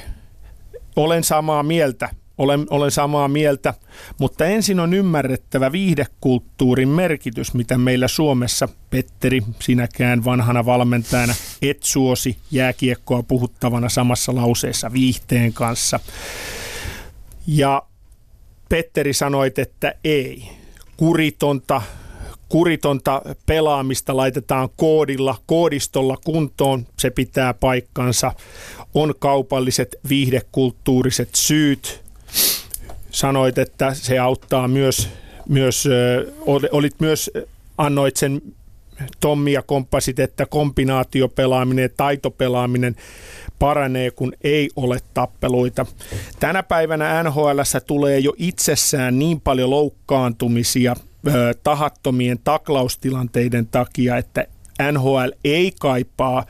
Olen samaa mieltä. Olen, olen samaa mieltä, mutta ensin on ymmärrettävä viihdekulttuurin merkitys, mitä meillä Suomessa, Petteri, sinäkään vanhana valmentajana, et suosi jääkiekkoa puhuttavana samassa lauseessa viihteen kanssa. Ja Petteri sanoit, että ei. Kuritonta, kuritonta pelaamista laitetaan koodilla, koodistolla kuntoon, se pitää paikkansa. On kaupalliset viihdekulttuuriset syyt, sanoit, että se auttaa myös, myös olit myös, annoit sen Tommi ja komppasit, että kombinaatiopelaaminen ja taitopelaaminen paranee, kun ei ole tappeluita. Tänä päivänä NHL tulee jo itsessään niin paljon loukkaantumisia tahattomien taklaustilanteiden takia, että NHL ei kaipaa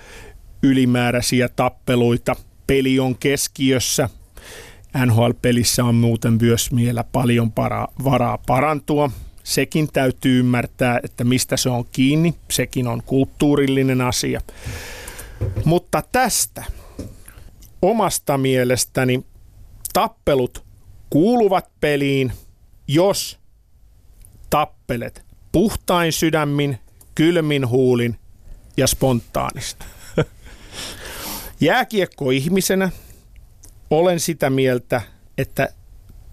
ylimääräisiä tappeluita. Peli on keskiössä, NHL-pelissä on muuten myös vielä paljon para, varaa parantua. Sekin täytyy ymmärtää, että mistä se on kiinni. Sekin on kulttuurillinen asia. Mutta tästä omasta mielestäni tappelut kuuluvat peliin, jos tappelet puhtain sydämin, kylmin huulin ja spontaanista. Jääkiekko ihmisenä – olen sitä mieltä, että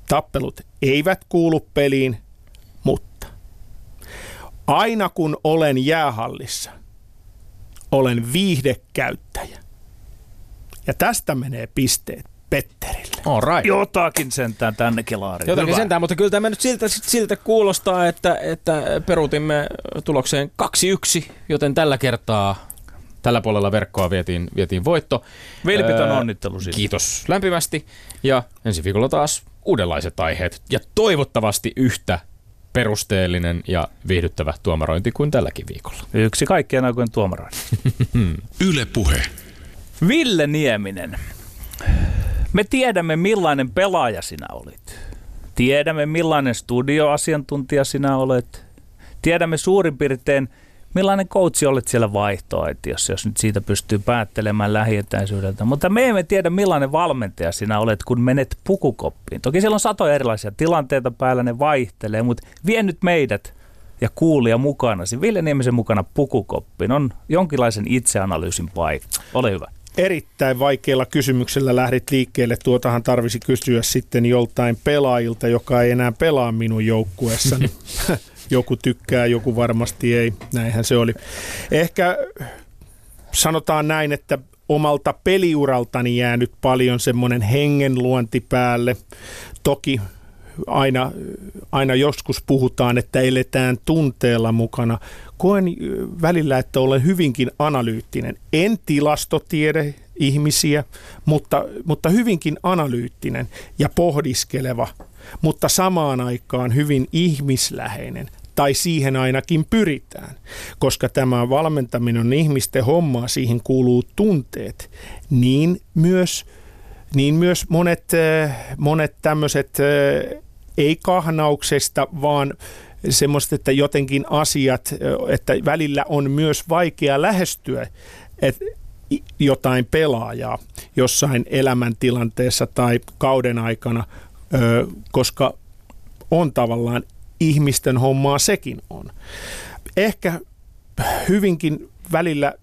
tappelut eivät kuulu peliin, mutta aina kun olen jäähallissa, olen viihdekäyttäjä. Ja tästä menee pisteet Petterille. All right. Jotakin sentään tänne kelaariin. Jotakin Hyvä. sentään, mutta kyllä tämä nyt siltä, siltä kuulostaa, että, että peruutimme tulokseen 2-1, joten tällä kertaa Tällä puolella verkkoa vietiin, vietiin voitto. Vilpitön öö, onnittelu siitä. Kiitos lämpimästi. Ja ensi viikolla taas uudenlaiset aiheet. Ja toivottavasti yhtä perusteellinen ja viihdyttävä tuomarointi kuin tälläkin viikolla. Yksi kaikkien aikojen tuomarointi. Yle Puhe. Ville Nieminen. Me tiedämme millainen pelaaja sinä olit. Tiedämme millainen studioasiantuntija sinä olet. Tiedämme suurin piirtein – millainen coachi olet siellä vaihtoaitiossa, jos nyt siitä pystyy päättelemään lähietäisyydeltä. Mutta me emme tiedä, millainen valmentaja sinä olet, kun menet pukukoppiin. Toki siellä on satoja erilaisia tilanteita päällä, ne vaihtelee, mutta vie nyt meidät ja kuulija mukana, Ville Niemisen mukana pukukoppiin. On jonkinlaisen itseanalyysin paikka. Ole hyvä. Erittäin vaikealla kysymyksellä lähdit liikkeelle. Tuotahan tarvisi kysyä sitten joltain pelaajilta, joka ei enää pelaa minun joukkueessani. joku tykkää, joku varmasti ei. Näinhän se oli. Ehkä sanotaan näin, että omalta peliuraltani jää nyt paljon semmoinen hengenluonti päälle. Toki aina, aina joskus puhutaan, että eletään tunteella mukana. Koen välillä, että olen hyvinkin analyyttinen. En tilastotiede ihmisiä, mutta, mutta hyvinkin analyyttinen ja pohdiskeleva mutta samaan aikaan hyvin ihmisläheinen, tai siihen ainakin pyritään, koska tämä valmentaminen on ihmisten hommaa, siihen kuuluu tunteet, niin myös, niin myös monet, äh, monet tämmöiset äh, ei kahnauksesta, vaan semmoista, että jotenkin asiat, äh, että välillä on myös vaikea lähestyä että jotain pelaajaa jossain elämäntilanteessa tai kauden aikana, koska on tavallaan ihmisten hommaa sekin on. Ehkä hyvinkin välillä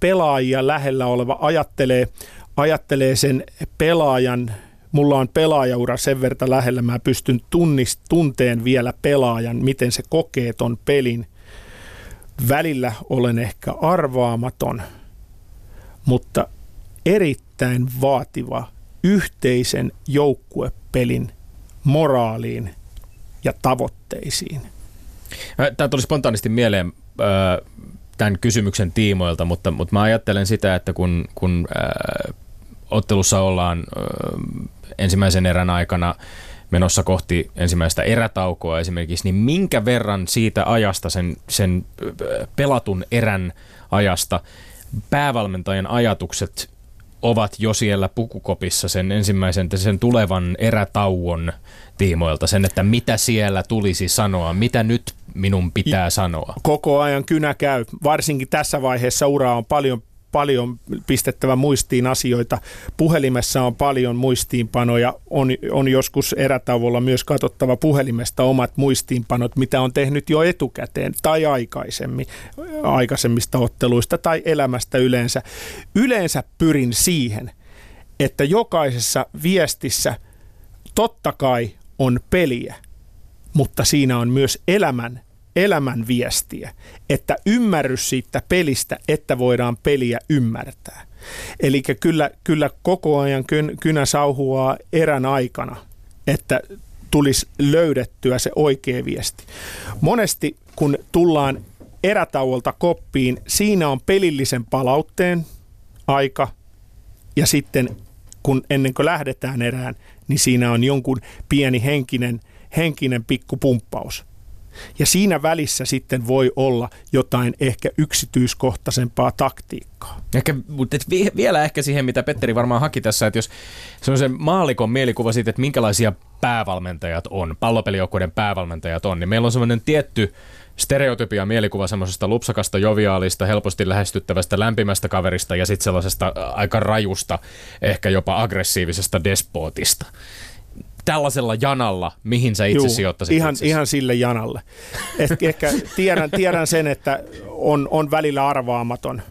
pelaajia lähellä oleva ajattelee, ajattelee sen pelaajan, mulla on pelaajaura sen verran lähellä, mä pystyn tunnist, tunteen vielä pelaajan, miten se kokee ton pelin. Välillä olen ehkä arvaamaton, mutta erittäin vaativa yhteisen joukkuepelin moraaliin ja tavoitteisiin. Tämä tuli spontaanisti mieleen tämän kysymyksen tiimoilta, mutta, mutta mä ajattelen sitä, että kun, kun ottelussa ollaan ensimmäisen erän aikana menossa kohti ensimmäistä erätaukoa esimerkiksi, niin minkä verran siitä ajasta, sen, sen pelatun erän ajasta, päävalmentajan ajatukset ovat jo siellä pukukopissa sen ensimmäisen, sen tulevan erätauon tiimoilta, sen, että mitä siellä tulisi sanoa, mitä nyt minun pitää sanoa. Koko ajan kynä käy, varsinkin tässä vaiheessa uraa on paljon paljon pistettävä muistiin asioita. Puhelimessa on paljon muistiinpanoja. On, on joskus erätauolla myös katsottava puhelimesta omat muistiinpanot, mitä on tehnyt jo etukäteen tai aikaisemmin, aikaisemmista otteluista tai elämästä yleensä. Yleensä pyrin siihen, että jokaisessa viestissä totta kai on peliä, mutta siinä on myös elämän elämän viestiä, että ymmärrys siitä pelistä, että voidaan peliä ymmärtää. Eli kyllä, kyllä koko ajan kynä sauhuaa erän aikana, että tulisi löydettyä se oikea viesti. Monesti kun tullaan erätauolta koppiin, siinä on pelillisen palautteen aika ja sitten kun ennen kuin lähdetään erään, niin siinä on jonkun pieni henkinen, henkinen pikkupumppaus. Ja siinä välissä sitten voi olla jotain ehkä yksityiskohtaisempaa taktiikkaa. Ehkä, mutta vielä ehkä siihen, mitä Petteri varmaan haki tässä, että jos se on se maalikon mielikuva siitä, että minkälaisia päävalmentajat on, pallopelijoukkueiden päävalmentajat on, niin meillä on semmoinen tietty stereotypia mielikuva semmoisesta lupsakasta, joviaalista, helposti lähestyttävästä, lämpimästä kaverista ja sitten sellaisesta aika rajusta, ehkä jopa aggressiivisesta despootista tällaisella janalla, mihin sä itse Juu, sijoittaisit ihan, ihan sille janalle. Et ehkä tiedän, tiedän sen, että on, on välillä arvaamaton,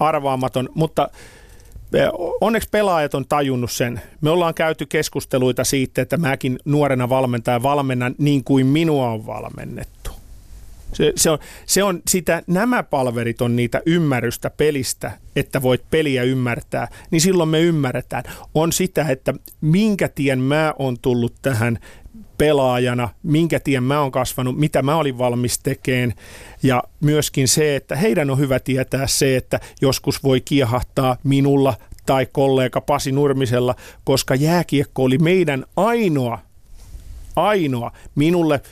arvaamaton mutta eh, onneksi pelaajat on tajunnut sen. Me ollaan käyty keskusteluita siitä, että mäkin nuorena valmentaja valmennan niin kuin minua on valmennettu. Se, se, on, se on sitä, nämä palverit on niitä ymmärrystä pelistä, että voit peliä ymmärtää, niin silloin me ymmärretään. On sitä, että minkä tien mä on tullut tähän pelaajana, minkä tien mä oon kasvanut, mitä mä olin valmis tekemään. Ja myöskin se, että heidän on hyvä tietää se, että joskus voi kiehahtaa minulla tai kollega Pasi Nurmisella, koska jääkiekko oli meidän ainoa, ainoa minulle –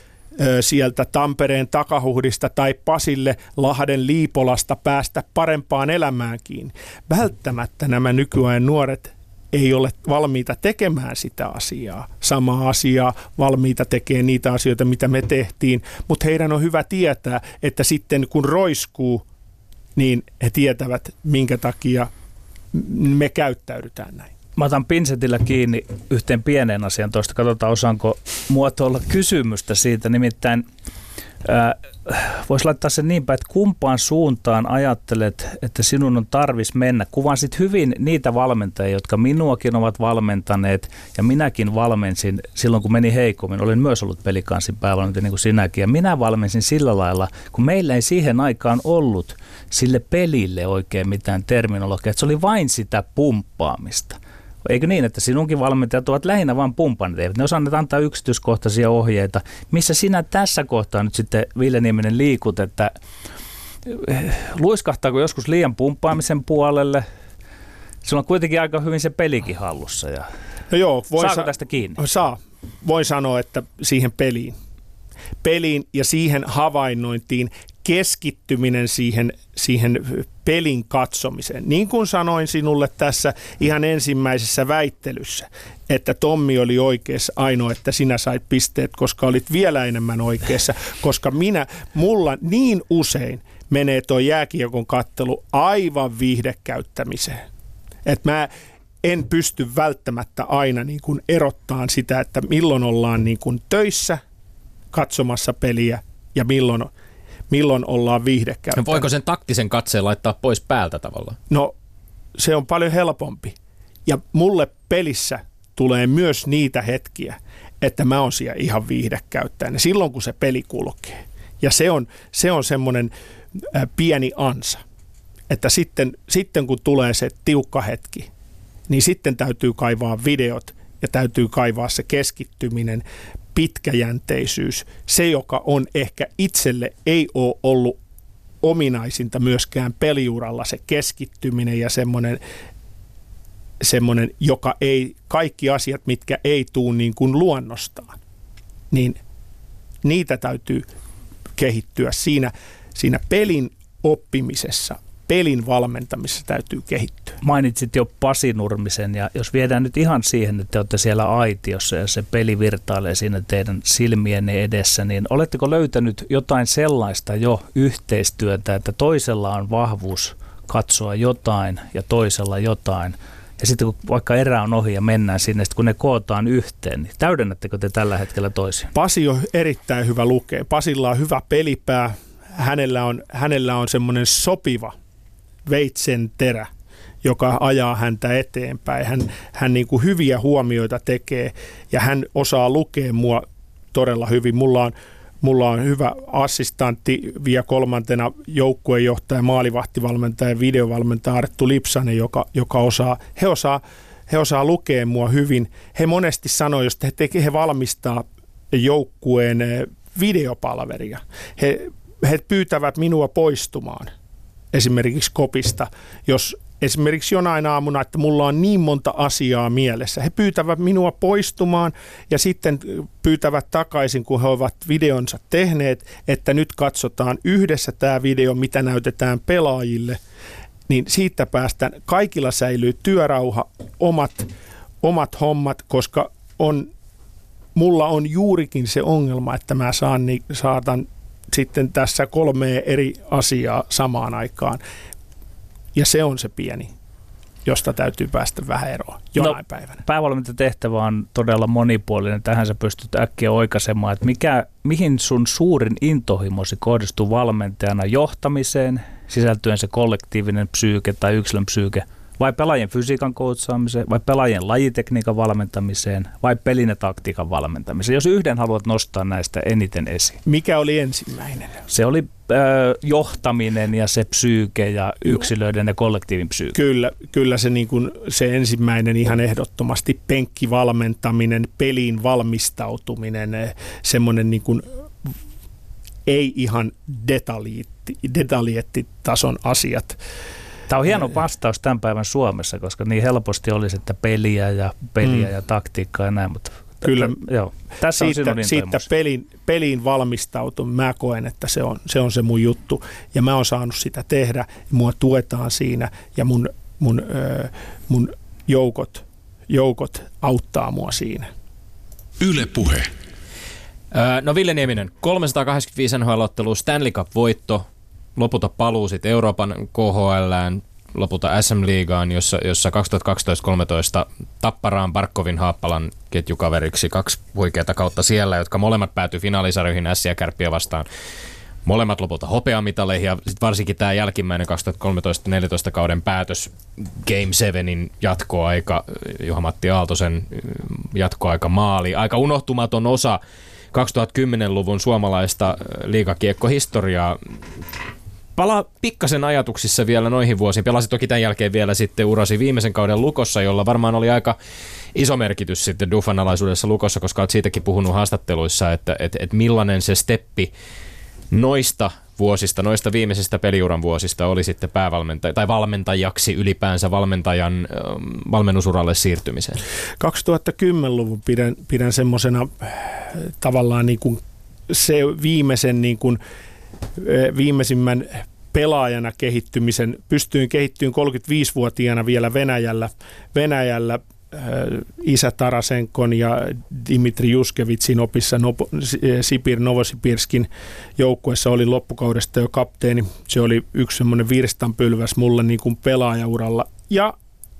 sieltä Tampereen takahuhdista tai Pasille Lahden Liipolasta päästä parempaan elämään kiinni. Välttämättä nämä nykyajan nuoret ei ole valmiita tekemään sitä asiaa, samaa asiaa, valmiita tekemään niitä asioita, mitä me tehtiin, mutta heidän on hyvä tietää, että sitten kun roiskuu, niin he tietävät, minkä takia me käyttäydytään näin. Mä otan pinsetillä kiinni yhteen pienen asian tuosta. Katsotaan, osaanko muotoilla kysymystä siitä. Nimittäin voisi laittaa sen niin päin, että kumpaan suuntaan ajattelet, että sinun on tarvis mennä. Kuvasit hyvin niitä valmentajia, jotka minuakin ovat valmentaneet ja minäkin valmensin silloin, kun meni heikommin. Olen myös ollut pelikansin päävalmentaja niin kuin sinäkin ja minä valmensin sillä lailla, kun meillä ei siihen aikaan ollut sille pelille oikein mitään terminologiaa, että se oli vain sitä pumppaamista – Eikö niin, että sinunkin valmentajat ovat lähinnä vain pumpanit, eivät ne osanneet antaa yksityiskohtaisia ohjeita. Missä sinä tässä kohtaa nyt sitten, Ville Nieminen, liikut, että eh, luiskahtaako joskus liian pumppaamisen puolelle? Sulla on kuitenkin aika hyvin se pelikin hallussa. Ja no joo, voi Saako sa- tästä kiinni? Saa. Voin sanoa, että siihen peliin. Peliin ja siihen havainnointiin keskittyminen siihen, siihen pelin katsomiseen. Niin kuin sanoin sinulle tässä ihan ensimmäisessä väittelyssä, että Tommi oli oikeassa ainoa, että sinä sait pisteet, koska olit vielä enemmän oikeassa, koska minä, mulla niin usein menee tuo jääkiekon kattelu aivan viihdekäyttämiseen. Että mä en pysty välttämättä aina niin kuin erottaan sitä, että milloin ollaan niin kuin töissä katsomassa peliä ja milloin milloin ollaan viihdekäyttäjänä. No voiko sen taktisen katseen laittaa pois päältä tavallaan? No se on paljon helpompi. Ja mulle pelissä tulee myös niitä hetkiä, että mä oon siellä ihan viihdekäyttäjänä silloin, kun se peli kulkee. Ja se on, se on semmoinen pieni ansa, että sitten, sitten kun tulee se tiukka hetki, niin sitten täytyy kaivaa videot ja täytyy kaivaa se keskittyminen, pitkäjänteisyys, se joka on ehkä itselle ei ole ollut ominaisinta myöskään peliuralla se keskittyminen ja semmoinen, semmoinen joka ei, kaikki asiat, mitkä ei tuu niin kuin luonnostaan, niin niitä täytyy kehittyä siinä, siinä pelin oppimisessa, pelin valmentamisessa täytyy kehittyä. Mainitsit jo Pasi Nurmisen ja jos viedään nyt ihan siihen, että te olette siellä aitiossa ja se peli virtailee siinä teidän silmienne edessä, niin oletteko löytänyt jotain sellaista jo yhteistyötä, että toisella on vahvuus katsoa jotain ja toisella jotain, ja sitten kun vaikka erä on ohi ja mennään sinne, sitten kun ne kootaan yhteen, niin täydennättekö te tällä hetkellä toisia? Pasi on erittäin hyvä lukea. Pasilla on hyvä pelipää. Hänellä on, hänellä on semmoinen sopiva veitsen terä, joka ajaa häntä eteenpäin. Hän, hän niin kuin hyviä huomioita tekee ja hän osaa lukea mua todella hyvin. Mulla on, mulla on hyvä assistantti vielä kolmantena joukkuejohtaja, maalivahtivalmentaja ja videovalmentaja Arttu Lipsanen, joka, joka osaa, he osaa, he osaa lukea mua hyvin. He monesti sanoo, jos he, teke, he valmistaa joukkueen eh, videopalveria. He, he pyytävät minua poistumaan esimerkiksi kopista, jos esimerkiksi jonain aamuna, että mulla on niin monta asiaa mielessä. He pyytävät minua poistumaan ja sitten pyytävät takaisin, kun he ovat videonsa tehneet, että nyt katsotaan yhdessä tämä video, mitä näytetään pelaajille. Niin siitä päästään, kaikilla säilyy työrauha, omat, omat hommat, koska on, mulla on juurikin se ongelma, että mä saan, niin, saatan sitten tässä kolme eri asiaa samaan aikaan. Ja se on se pieni, josta täytyy päästä vähän eroon jonain no, päivänä. tehtävä on todella monipuolinen. Tähän sä pystyt äkkiä oikaisemaan, että mikä, mihin sun suurin intohimosi kohdistuu valmentajana johtamiseen, sisältyen se kollektiivinen psyyke tai yksilön psyyke – vai pelaajien fysiikan koutsaamiseen, vai pelaajien lajitekniikan valmentamiseen, vai pelin ja taktiikan valmentamiseen. Jos yhden haluat nostaa näistä eniten esiin. Mikä oli ensimmäinen? Se oli äh, johtaminen ja se psyyke ja yksilöiden ja kollektiivin psyyke. Kyllä, kyllä se, niin kuin, se ensimmäinen ihan ehdottomasti penkkivalmentaminen, peliin valmistautuminen, semmoinen niin kuin ei ihan detaljiettitason asiat Tämä on hieno vastaus tämän päivän Suomessa, koska niin helposti olisi, että peliä ja peliä mm. ja taktiikkaa ja näin, mutta Kyllä. Että, joo. Tässä siitä, on siitä pelin, peliin valmistautu, mä koen, että se on, se on se mun juttu ja mä oon saanut sitä tehdä, mua tuetaan siinä ja mun, mun, ö, mun joukot, joukot auttaa mua siinä. Yle Puhe. no Ville Nieminen, 385 NHL-ottelu, Stanley Cup-voitto, lopulta paluu sitten Euroopan KHL, lopulta SM-liigaan, jossa, jossa 2012-2013 Tapparaan Barkovin Haappalan ketjukaveriksi kaksi huikeata kautta siellä, jotka molemmat päätyi finaalisarjoihin S ja Kärppiä vastaan. Molemmat lopulta hopeamitaleihin ja sit varsinkin tämä jälkimmäinen 2013-2014 kauden päätös Game 7in jatkoaika, Juha-Matti Aaltosen jatkoaika maali. Aika unohtumaton osa 2010-luvun suomalaista liikakiekkohistoriaa palaa pikkasen ajatuksissa vielä noihin vuosiin. Pelasi toki tämän jälkeen vielä sitten urasi viimeisen kauden Lukossa, jolla varmaan oli aika iso merkitys sitten Dufan alaisuudessa Lukossa, koska olet siitäkin puhunut haastatteluissa, että, että, että millainen se steppi noista vuosista, noista viimeisistä peliuran vuosista oli sitten päävalmentaja tai valmentajaksi ylipäänsä valmentajan valmennusuralle siirtymiseen? 2010-luvun pidän, pidän semmoisena tavallaan niin kuin se viimeisen niin kuin, viimeisimmän pelaajana kehittymisen. Pystyin kehittymään 35-vuotiaana vielä Venäjällä, Venäjällä isä Tarasenkon ja Dimitri Juskevitsin opissa Sipir Novosipirskin joukkueessa oli loppukaudesta jo kapteeni. Se oli yksi semmoinen virstanpylväs mulle niin kuin pelaajauralla. Ja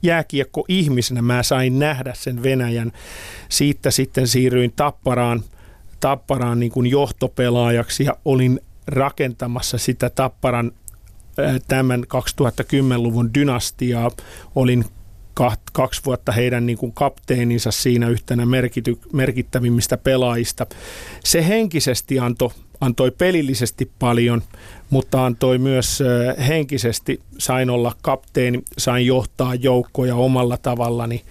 jääkiekko ihmisenä mä sain nähdä sen Venäjän. Siitä sitten siirryin Tapparaan, Tapparaan niin kuin johtopelaajaksi ja olin rakentamassa sitä Tapparan tämän 2010-luvun dynastiaa. Olin kaksi vuotta heidän niin kuin kapteeninsa siinä yhtenä merkity, merkittävimmistä pelaajista. Se henkisesti antoi, antoi pelillisesti paljon, mutta antoi myös henkisesti. Sain olla kapteeni, sain johtaa joukkoja omalla tavallani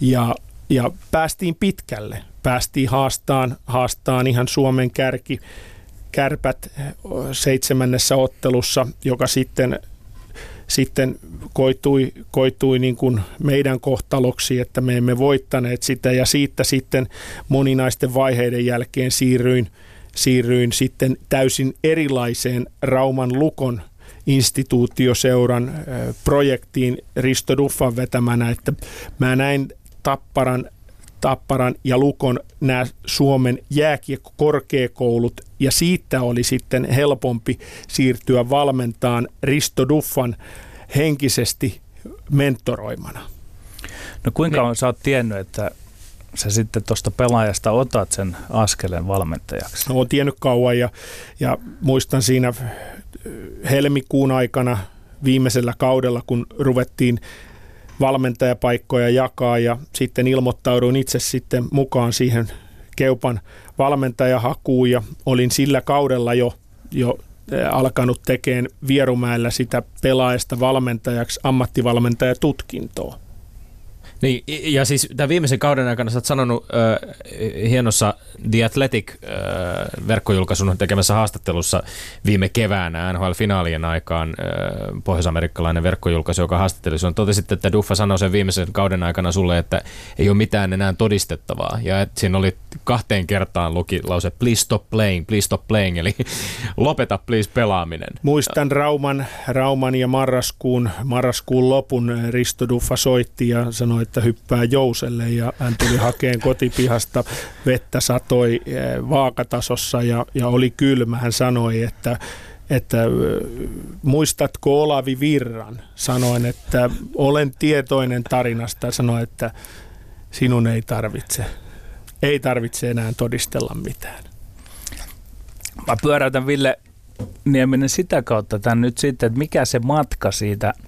ja, ja päästiin pitkälle. Päästiin haastaan, haastaan ihan Suomen kärki, kärpät seitsemännessä ottelussa, joka sitten sitten koitui, koitui niin kuin meidän kohtaloksi, että me emme voittaneet sitä. Ja siitä sitten moninaisten vaiheiden jälkeen siirryin, siirryin sitten täysin erilaiseen Rauman Lukon instituutioseuran projektiin Risto Duffan vetämänä, että mä näin Tapparan Tapparan ja Lukon nämä Suomen jääkiekkokorkeakoulut ja siitä oli sitten helpompi siirtyä valmentaan Risto Duffan henkisesti mentoroimana. No kuinka niin. on, sä oot tiennyt, että sä sitten tuosta pelaajasta otat sen askeleen valmentajaksi? No, olen tiennyt kauan ja, ja muistan siinä helmikuun aikana viimeisellä kaudella, kun ruvettiin valmentajapaikkoja jakaa ja sitten ilmoittauduin itse sitten mukaan siihen Keupan valmentajahakuun ja olin sillä kaudella jo, jo alkanut tekemään Vierumäellä sitä pelaajasta valmentajaksi ammattivalmentajatutkintoa. Niin, ja siis tämän viimeisen kauden aikana sä oot sanonut äh, hienossa The Athletic-verkkojulkaisun tekemässä haastattelussa viime keväänä NHL-finaalien aikaan äh, pohjoisamerikkalainen verkkojulkaisu, joka haastatteli sun. Totesit, että Duffa sanoi sen viimeisen kauden aikana sulle, että ei ole mitään enää todistettavaa. Ja että siinä oli kahteen kertaan luki lause please stop playing, please stop playing, eli lopeta please pelaaminen. Muistan Rauman, Rauman ja marraskuun, marraskuun lopun Risto Duffa soitti ja sanoi, että hyppää jouselle ja hän tuli hakeen kotipihasta, vettä satoi eh, vaakatasossa ja, ja oli kylmä. Hän sanoi, että että muistatko Olavi Virran? Sanoin, että olen tietoinen tarinasta. Sanoin, että sinun ei tarvitse, ei tarvitse enää todistella mitään. Mä pyöräytän Ville Nieminen sitä kautta tämän nyt sitten, että mikä se matka siitä –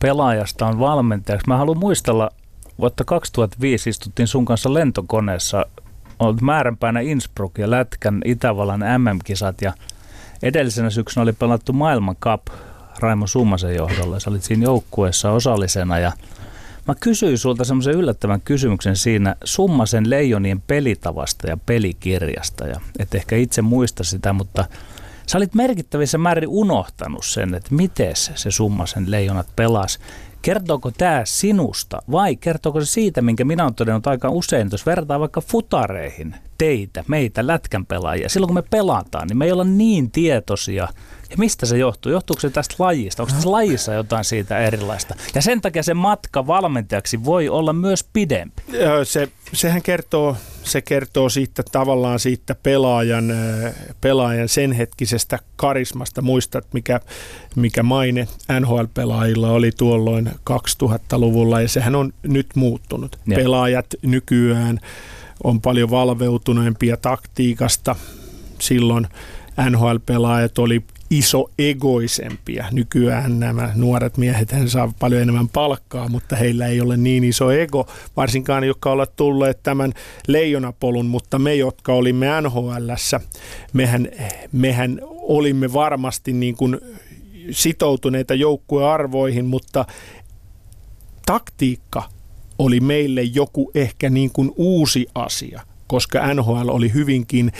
pelaajasta on valmentajaksi. Mä haluan muistella, vuotta 2005 istuttiin sun kanssa lentokoneessa, olet määränpäänä Innsbruck ja Lätkän Itävallan MM-kisat ja edellisenä syksynä oli pelattu maailman Cup Raimo Summasen johdolla. Sä olit siinä joukkueessa osallisena ja mä kysyin sulta semmoisen yllättävän kysymyksen siinä Summasen leijonien pelitavasta ja pelikirjasta. Ja et ehkä itse muista sitä, mutta Sä olit merkittävissä määrin unohtanut sen, että miten se summa sen leijonat pelas. Kertooko tämä sinusta vai kertooko se siitä, minkä minä olen todennut aika usein, jos verrataan vaikka futareihin, teitä, meitä, lätkän pelaajia. Silloin kun me pelataan, niin me ei olla niin tietoisia – ja mistä se johtuu? Johtuuko se tästä lajista? Onko tässä lajissa jotain siitä erilaista? Ja sen takia se matka valmentajaksi voi olla myös pidempi. Se, sehän kertoo, se kertoo siitä tavallaan siitä pelaajan, pelaajan sen hetkisestä karismasta. Muistat, mikä, mikä maine NHL-pelaajilla oli tuolloin 2000-luvulla ja sehän on nyt muuttunut. Ja. Pelaajat nykyään on paljon valveutuneempia taktiikasta. Silloin NHL-pelaajat oli iso egoisempia. Nykyään nämä nuoret miehet saa paljon enemmän palkkaa, mutta heillä ei ole niin iso ego, varsinkaan jotka ovat tulleet tämän leijonapolun, mutta me, jotka olimme NHLssä, mehän, mehän olimme varmasti niin kuin sitoutuneita joukkuearvoihin, mutta taktiikka oli meille joku ehkä niin kuin uusi asia, koska NHL oli hyvinkin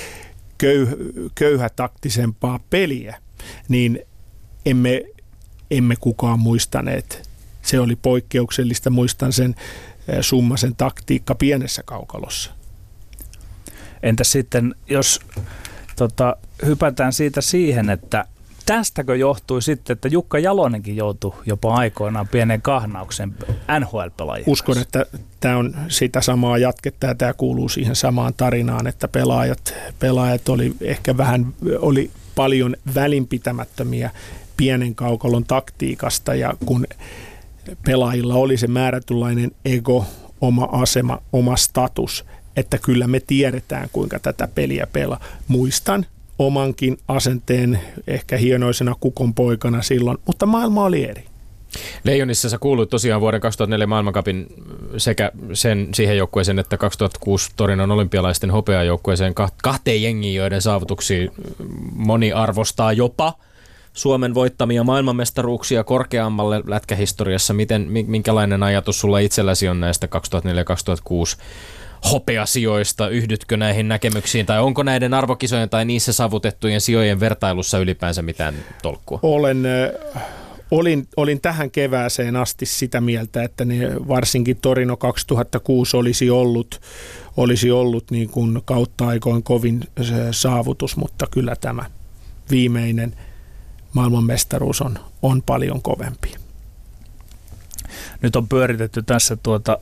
köy, köyhätaktisempaa peliä niin emme, emme kukaan muistaneet. Se oli poikkeuksellista, muistan sen summasen taktiikka pienessä kaukalossa. Entä sitten, jos tota, hypätään siitä siihen, että tästäkö johtui sitten, että Jukka Jalonenkin joutui jopa aikoinaan pienen kahnauksen nhl pelaajien Uskon, että tämä on sitä samaa jatketta ja tämä kuuluu siihen samaan tarinaan, että pelaajat, pelaajat oli ehkä vähän, oli paljon välinpitämättömiä pienen kaukalon taktiikasta ja kun pelaajilla oli se määrätynlainen ego, oma asema, oma status, että kyllä me tiedetään kuinka tätä peliä pelaa. Muistan omankin asenteen ehkä hienoisena kukon poikana silloin, mutta maailma oli eri. Leijonissa sä kuuluit tosiaan vuoden 2004 maailmankapin sekä sen, siihen joukkueeseen että 2006 Torinon olympialaisten hopeajoukkueeseen kahteen jengiin, joiden saavutuksia moni arvostaa jopa Suomen voittamia maailmanmestaruuksia korkeammalle lätkähistoriassa. Miten, minkälainen ajatus sulla itselläsi on näistä 2004-2006 hopeasijoista? Yhdytkö näihin näkemyksiin tai onko näiden arvokisojen tai niissä saavutettujen sijojen vertailussa ylipäänsä mitään tolkkua? Olen olin, olin tähän kevääseen asti sitä mieltä, että ne varsinkin Torino 2006 olisi ollut, olisi ollut niin kuin kautta aikoin kovin saavutus, mutta kyllä tämä viimeinen maailmanmestaruus on, on paljon kovempi. Nyt on pyöritetty tässä tuota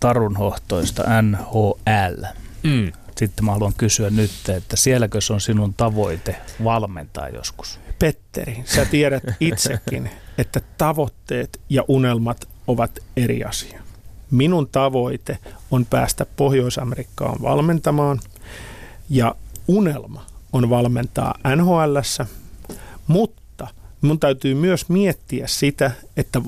tarunhohtoista NHL. Mm. Sitten mä haluan kysyä nyt, että sielläkö se on sinun tavoite valmentaa joskus? Petteri, sä tiedät itsekin, että tavoitteet ja unelmat ovat eri asia. Minun tavoite on päästä Pohjois-Amerikkaan valmentamaan ja unelma on valmentaa nhl mutta mun täytyy myös miettiä sitä, että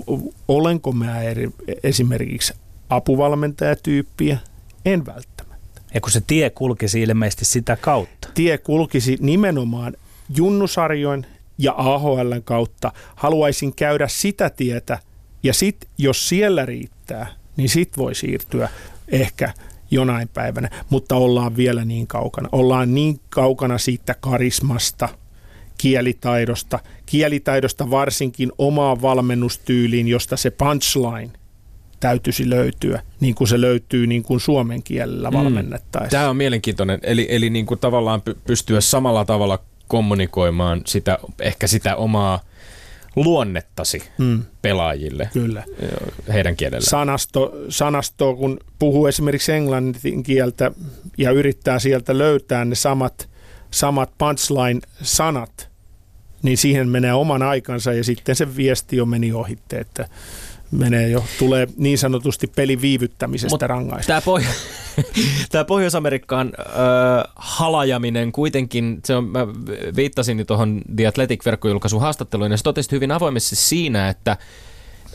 olenko mä eri, esimerkiksi apuvalmentajatyyppiä, en välttämättä. Ja kun se tie kulkisi ilmeisesti sitä kautta. Tie kulkisi nimenomaan junnusarjoin ja AHLn kautta haluaisin käydä sitä tietä ja sitten jos siellä riittää, niin sit voi siirtyä ehkä jonain päivänä, mutta ollaan vielä niin kaukana. Ollaan niin kaukana siitä karismasta, kielitaidosta, kielitaidosta varsinkin omaan valmennustyyliin, josta se punchline täytyisi löytyä, niin kuin se löytyy niin kuin suomen kielellä mm. valmennettaessa. Tämä on mielenkiintoinen, eli, eli niin kuin tavallaan pystyä samalla tavalla kommunikoimaan sitä, ehkä sitä omaa luonnettasi mm. pelaajille Kyllä. heidän kielellään. Sanasto, sanasto, kun puhuu esimerkiksi englannin kieltä ja yrittää sieltä löytää ne samat, samat punchline-sanat, niin siihen menee oman aikansa ja sitten se viesti jo meni ohitte, että menee jo, tulee niin sanotusti pelin viivyttämisestä rangaista. Tämä, tämä Pohjois-Amerikkaan äh, halajaminen kuitenkin, se on, mä viittasin tuohon The Athletic-verkkojulkaisun haastatteluun, ja se totesi hyvin avoimesti siinä, että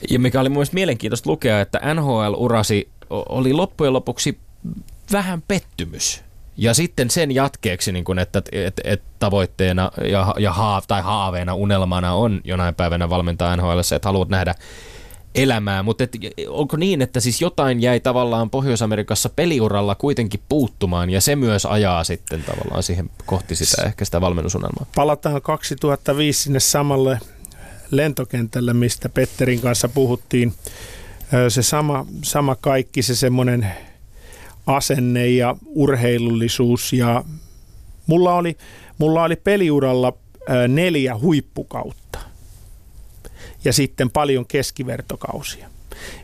ja mikä oli mun mielestä mielenkiintoista lukea, että NHL-urasi oli loppujen lopuksi vähän pettymys. Ja sitten sen jatkeeksi, niin kun, että et, et tavoitteena ja, ja haav, tai haaveena, unelmana on jonain päivänä valmentaa NHL, että haluat nähdä elämää, mutta et, onko niin, että siis jotain jäi tavallaan Pohjois-Amerikassa peliuralla kuitenkin puuttumaan ja se myös ajaa sitten tavallaan siihen kohti sitä ehkä sitä valmennusunelmaa? Palataan 2005 sinne samalle lentokentälle, mistä Petterin kanssa puhuttiin. Se sama, sama kaikki, se semmoinen asenne ja urheilullisuus ja mulla oli, mulla oli peliuralla neljä huippukautta ja sitten paljon keskivertokausia.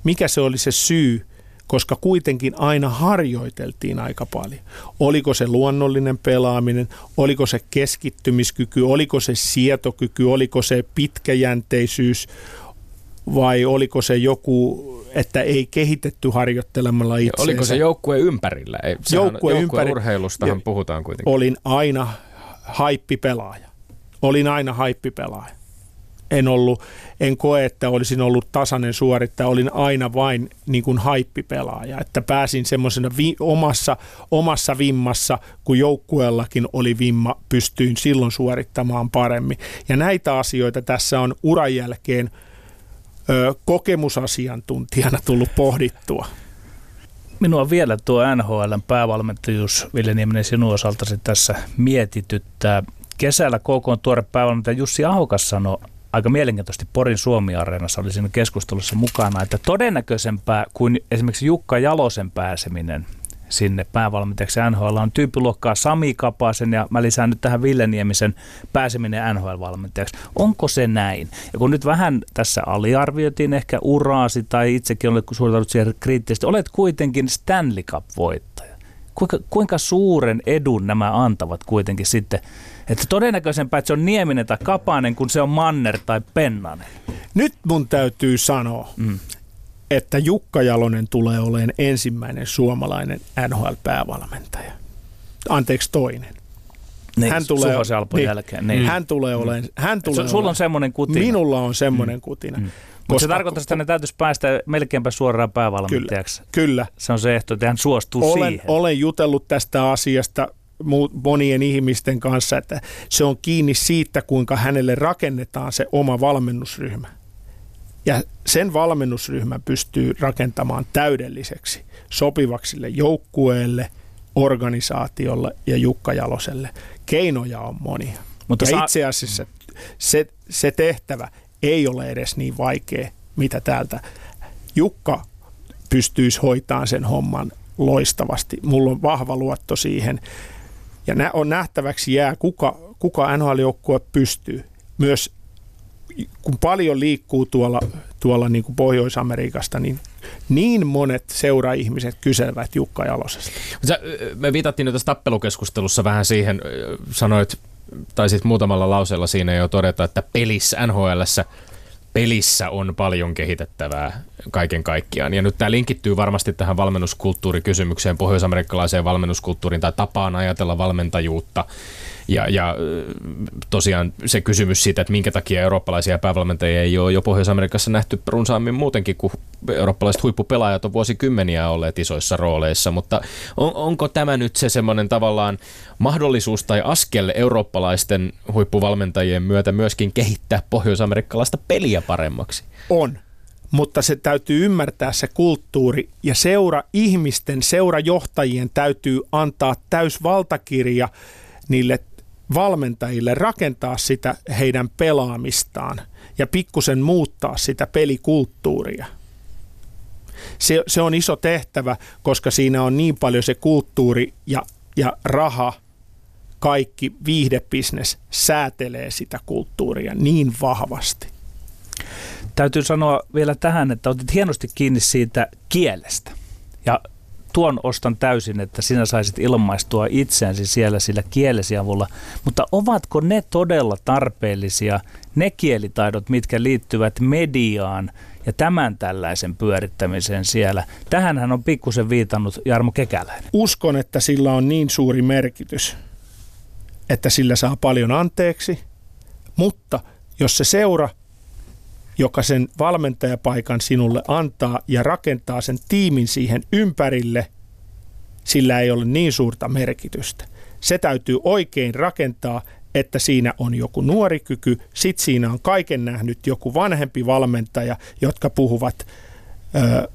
Mikä se oli se syy, koska kuitenkin aina harjoiteltiin aika paljon. Oliko se luonnollinen pelaaminen, oliko se keskittymiskyky, oliko se sietokyky, oliko se pitkäjänteisyys vai oliko se joku, että ei kehitetty harjoittelemalla itseensä. Oliko se joukkue ympärillä? Ei, joukkue, joukkue urheilustahan puhutaan kuitenkin. Olin aina haippipelaaja. Olin aina haippipelaaja en, ollut, en koe, että olisin ollut tasainen suorittaja, olin aina vain niin kuin haippipelaaja, että pääsin semmoisena vi- omassa, omassa vimmassa, kun joukkueellakin oli vimma, pystyin silloin suorittamaan paremmin. Ja näitä asioita tässä on uran jälkeen ö, kokemusasiantuntijana tullut pohdittua. Minua vielä tuo NHLn päävalmentajuus, Ville Nieminen, sinun osaltasi tässä mietityttää. Kesällä KK tuore päävalmentaja Jussi Ahokas sanoi aika mielenkiintoisesti Porin Suomi-areenassa oli siinä keskustelussa mukana, että todennäköisempää kuin esimerkiksi Jukka Jalosen pääseminen sinne päävalmentajaksi NHL on tyyppiluokkaa Sami Kapasen ja mä lisään nyt tähän Ville Niemisen pääseminen NHL-valmentajaksi. Onko se näin? Ja kun nyt vähän tässä aliarvioitiin ehkä uraasi tai itsekin olet suoritanut siihen kriittisesti, olet kuitenkin Stanley Cup-voittaja. Kuinka, kuinka suuren edun nämä antavat kuitenkin sitten että todennäköisempää, että se on Nieminen tai Kapanen, kun se on Manner tai Pennanen. Nyt mun täytyy sanoa, mm. että Jukka Jalonen tulee olemaan ensimmäinen suomalainen NHL-päävalmentaja. Anteeksi toinen. Niin, hän tulee, Suhosen Alpon jälkeen, niin. hän tulee olemaan, hän tulee Su- sulla olemaan- on semmoinen kutina. Minulla on semmoinen kutina. Mm. Mutta se tarkoittaa, että ne täytyisi päästä melkeinpä suoraan päävalmentajaksi. Kyllä. Se on se ehto, että hän suostuu Olen, siihen. olen jutellut tästä asiasta monien ihmisten kanssa, että se on kiinni siitä, kuinka hänelle rakennetaan se oma valmennusryhmä. Ja sen valmennusryhmän pystyy rakentamaan täydelliseksi, sopivaksi sille joukkueelle, organisaatiolle ja Jukka Jaloselle. Keinoja on monia. Mutta ja saa- itse asiassa se, se tehtävä ei ole edes niin vaikea, mitä täältä Jukka pystyisi hoitamaan sen homman loistavasti. Mulla on vahva luotto siihen. Ja nä- on nähtäväksi jää, kuka, kuka NHL-joukkue pystyy. Myös kun paljon liikkuu tuolla, tuolla niin kuin Pohjois-Amerikasta, niin niin monet seura-ihmiset kyselevät Jukka Jalosesta. Sä, me viitattiin nyt tässä tappelukeskustelussa vähän siihen, sanoit, tai sitten muutamalla lauseella siinä jo todeta, että pelissä, NHLssä pelissä on paljon kehitettävää kaiken kaikkiaan. Ja nyt tämä linkittyy varmasti tähän valmennuskulttuurikysymykseen, pohjoisamerikkalaiseen valmennuskulttuuriin tai tapaan ajatella valmentajuutta. Ja, ja tosiaan se kysymys siitä, että minkä takia eurooppalaisia päävalmentajia ei ole jo Pohjois-Amerikassa nähty runsaammin muutenkin, kun eurooppalaiset huippupelaajat on vuosikymmeniä olleet isoissa rooleissa, mutta on, onko tämä nyt se semmoinen tavallaan mahdollisuus tai askel eurooppalaisten huippuvalmentajien myötä myöskin kehittää pohjois-amerikkalaista peliä paremmaksi? On, mutta se täytyy ymmärtää se kulttuuri ja seura ihmisten, seurajohtajien täytyy antaa täys valtakirja niille valmentajille rakentaa sitä heidän pelaamistaan ja pikkusen muuttaa sitä pelikulttuuria. Se, se on iso tehtävä, koska siinä on niin paljon se kulttuuri ja, ja raha, kaikki viihdebisnes säätelee sitä kulttuuria niin vahvasti. Täytyy sanoa vielä tähän, että otit hienosti kiinni siitä kielestä. Ja tuon ostan täysin, että sinä saisit ilmaistua itseäsi siellä sillä kielesi avulla. Mutta ovatko ne todella tarpeellisia, ne kielitaidot, mitkä liittyvät mediaan ja tämän tällaisen pyörittämiseen siellä? Tähänhän on pikkusen viitannut Jarmo Kekäläinen. Uskon, että sillä on niin suuri merkitys, että sillä saa paljon anteeksi, mutta jos se seura, joka sen valmentajapaikan sinulle antaa ja rakentaa sen tiimin siihen ympärille, sillä ei ole niin suurta merkitystä. Se täytyy oikein rakentaa, että siinä on joku nuori kyky, sit siinä on kaiken nähnyt joku vanhempi valmentaja, jotka puhuvat ö,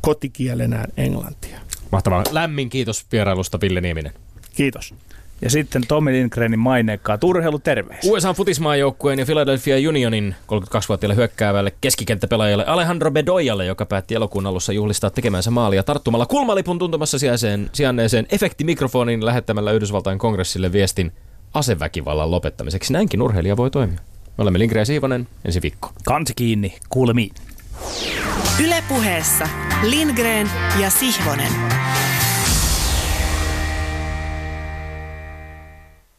kotikielenään englantia. Mahtavaa. Lämmin kiitos vierailusta Ville Nieminen. Kiitos. Ja sitten Tommi Lindgrenin maineikkaat urheiluterveisiä. USA futismaajoukkueen ja Philadelphia Unionin 32-vuotiaalle hyökkäävälle keskikenttäpelaajalle Alejandro Bedoyalle, joka päätti elokuun alussa juhlistaa tekemänsä maalia tarttumalla kulmalipun tuntumassa sijaiseen, sijanneeseen efektimikrofonin lähettämällä Yhdysvaltain kongressille viestin aseväkivallan lopettamiseksi. Näinkin urheilija voi toimia. Me olemme Lindgren ja Siivonen ensi viikko. Kansi kiinni, kuulemiin. Ylepuheessa Lindgren ja Sihvonen.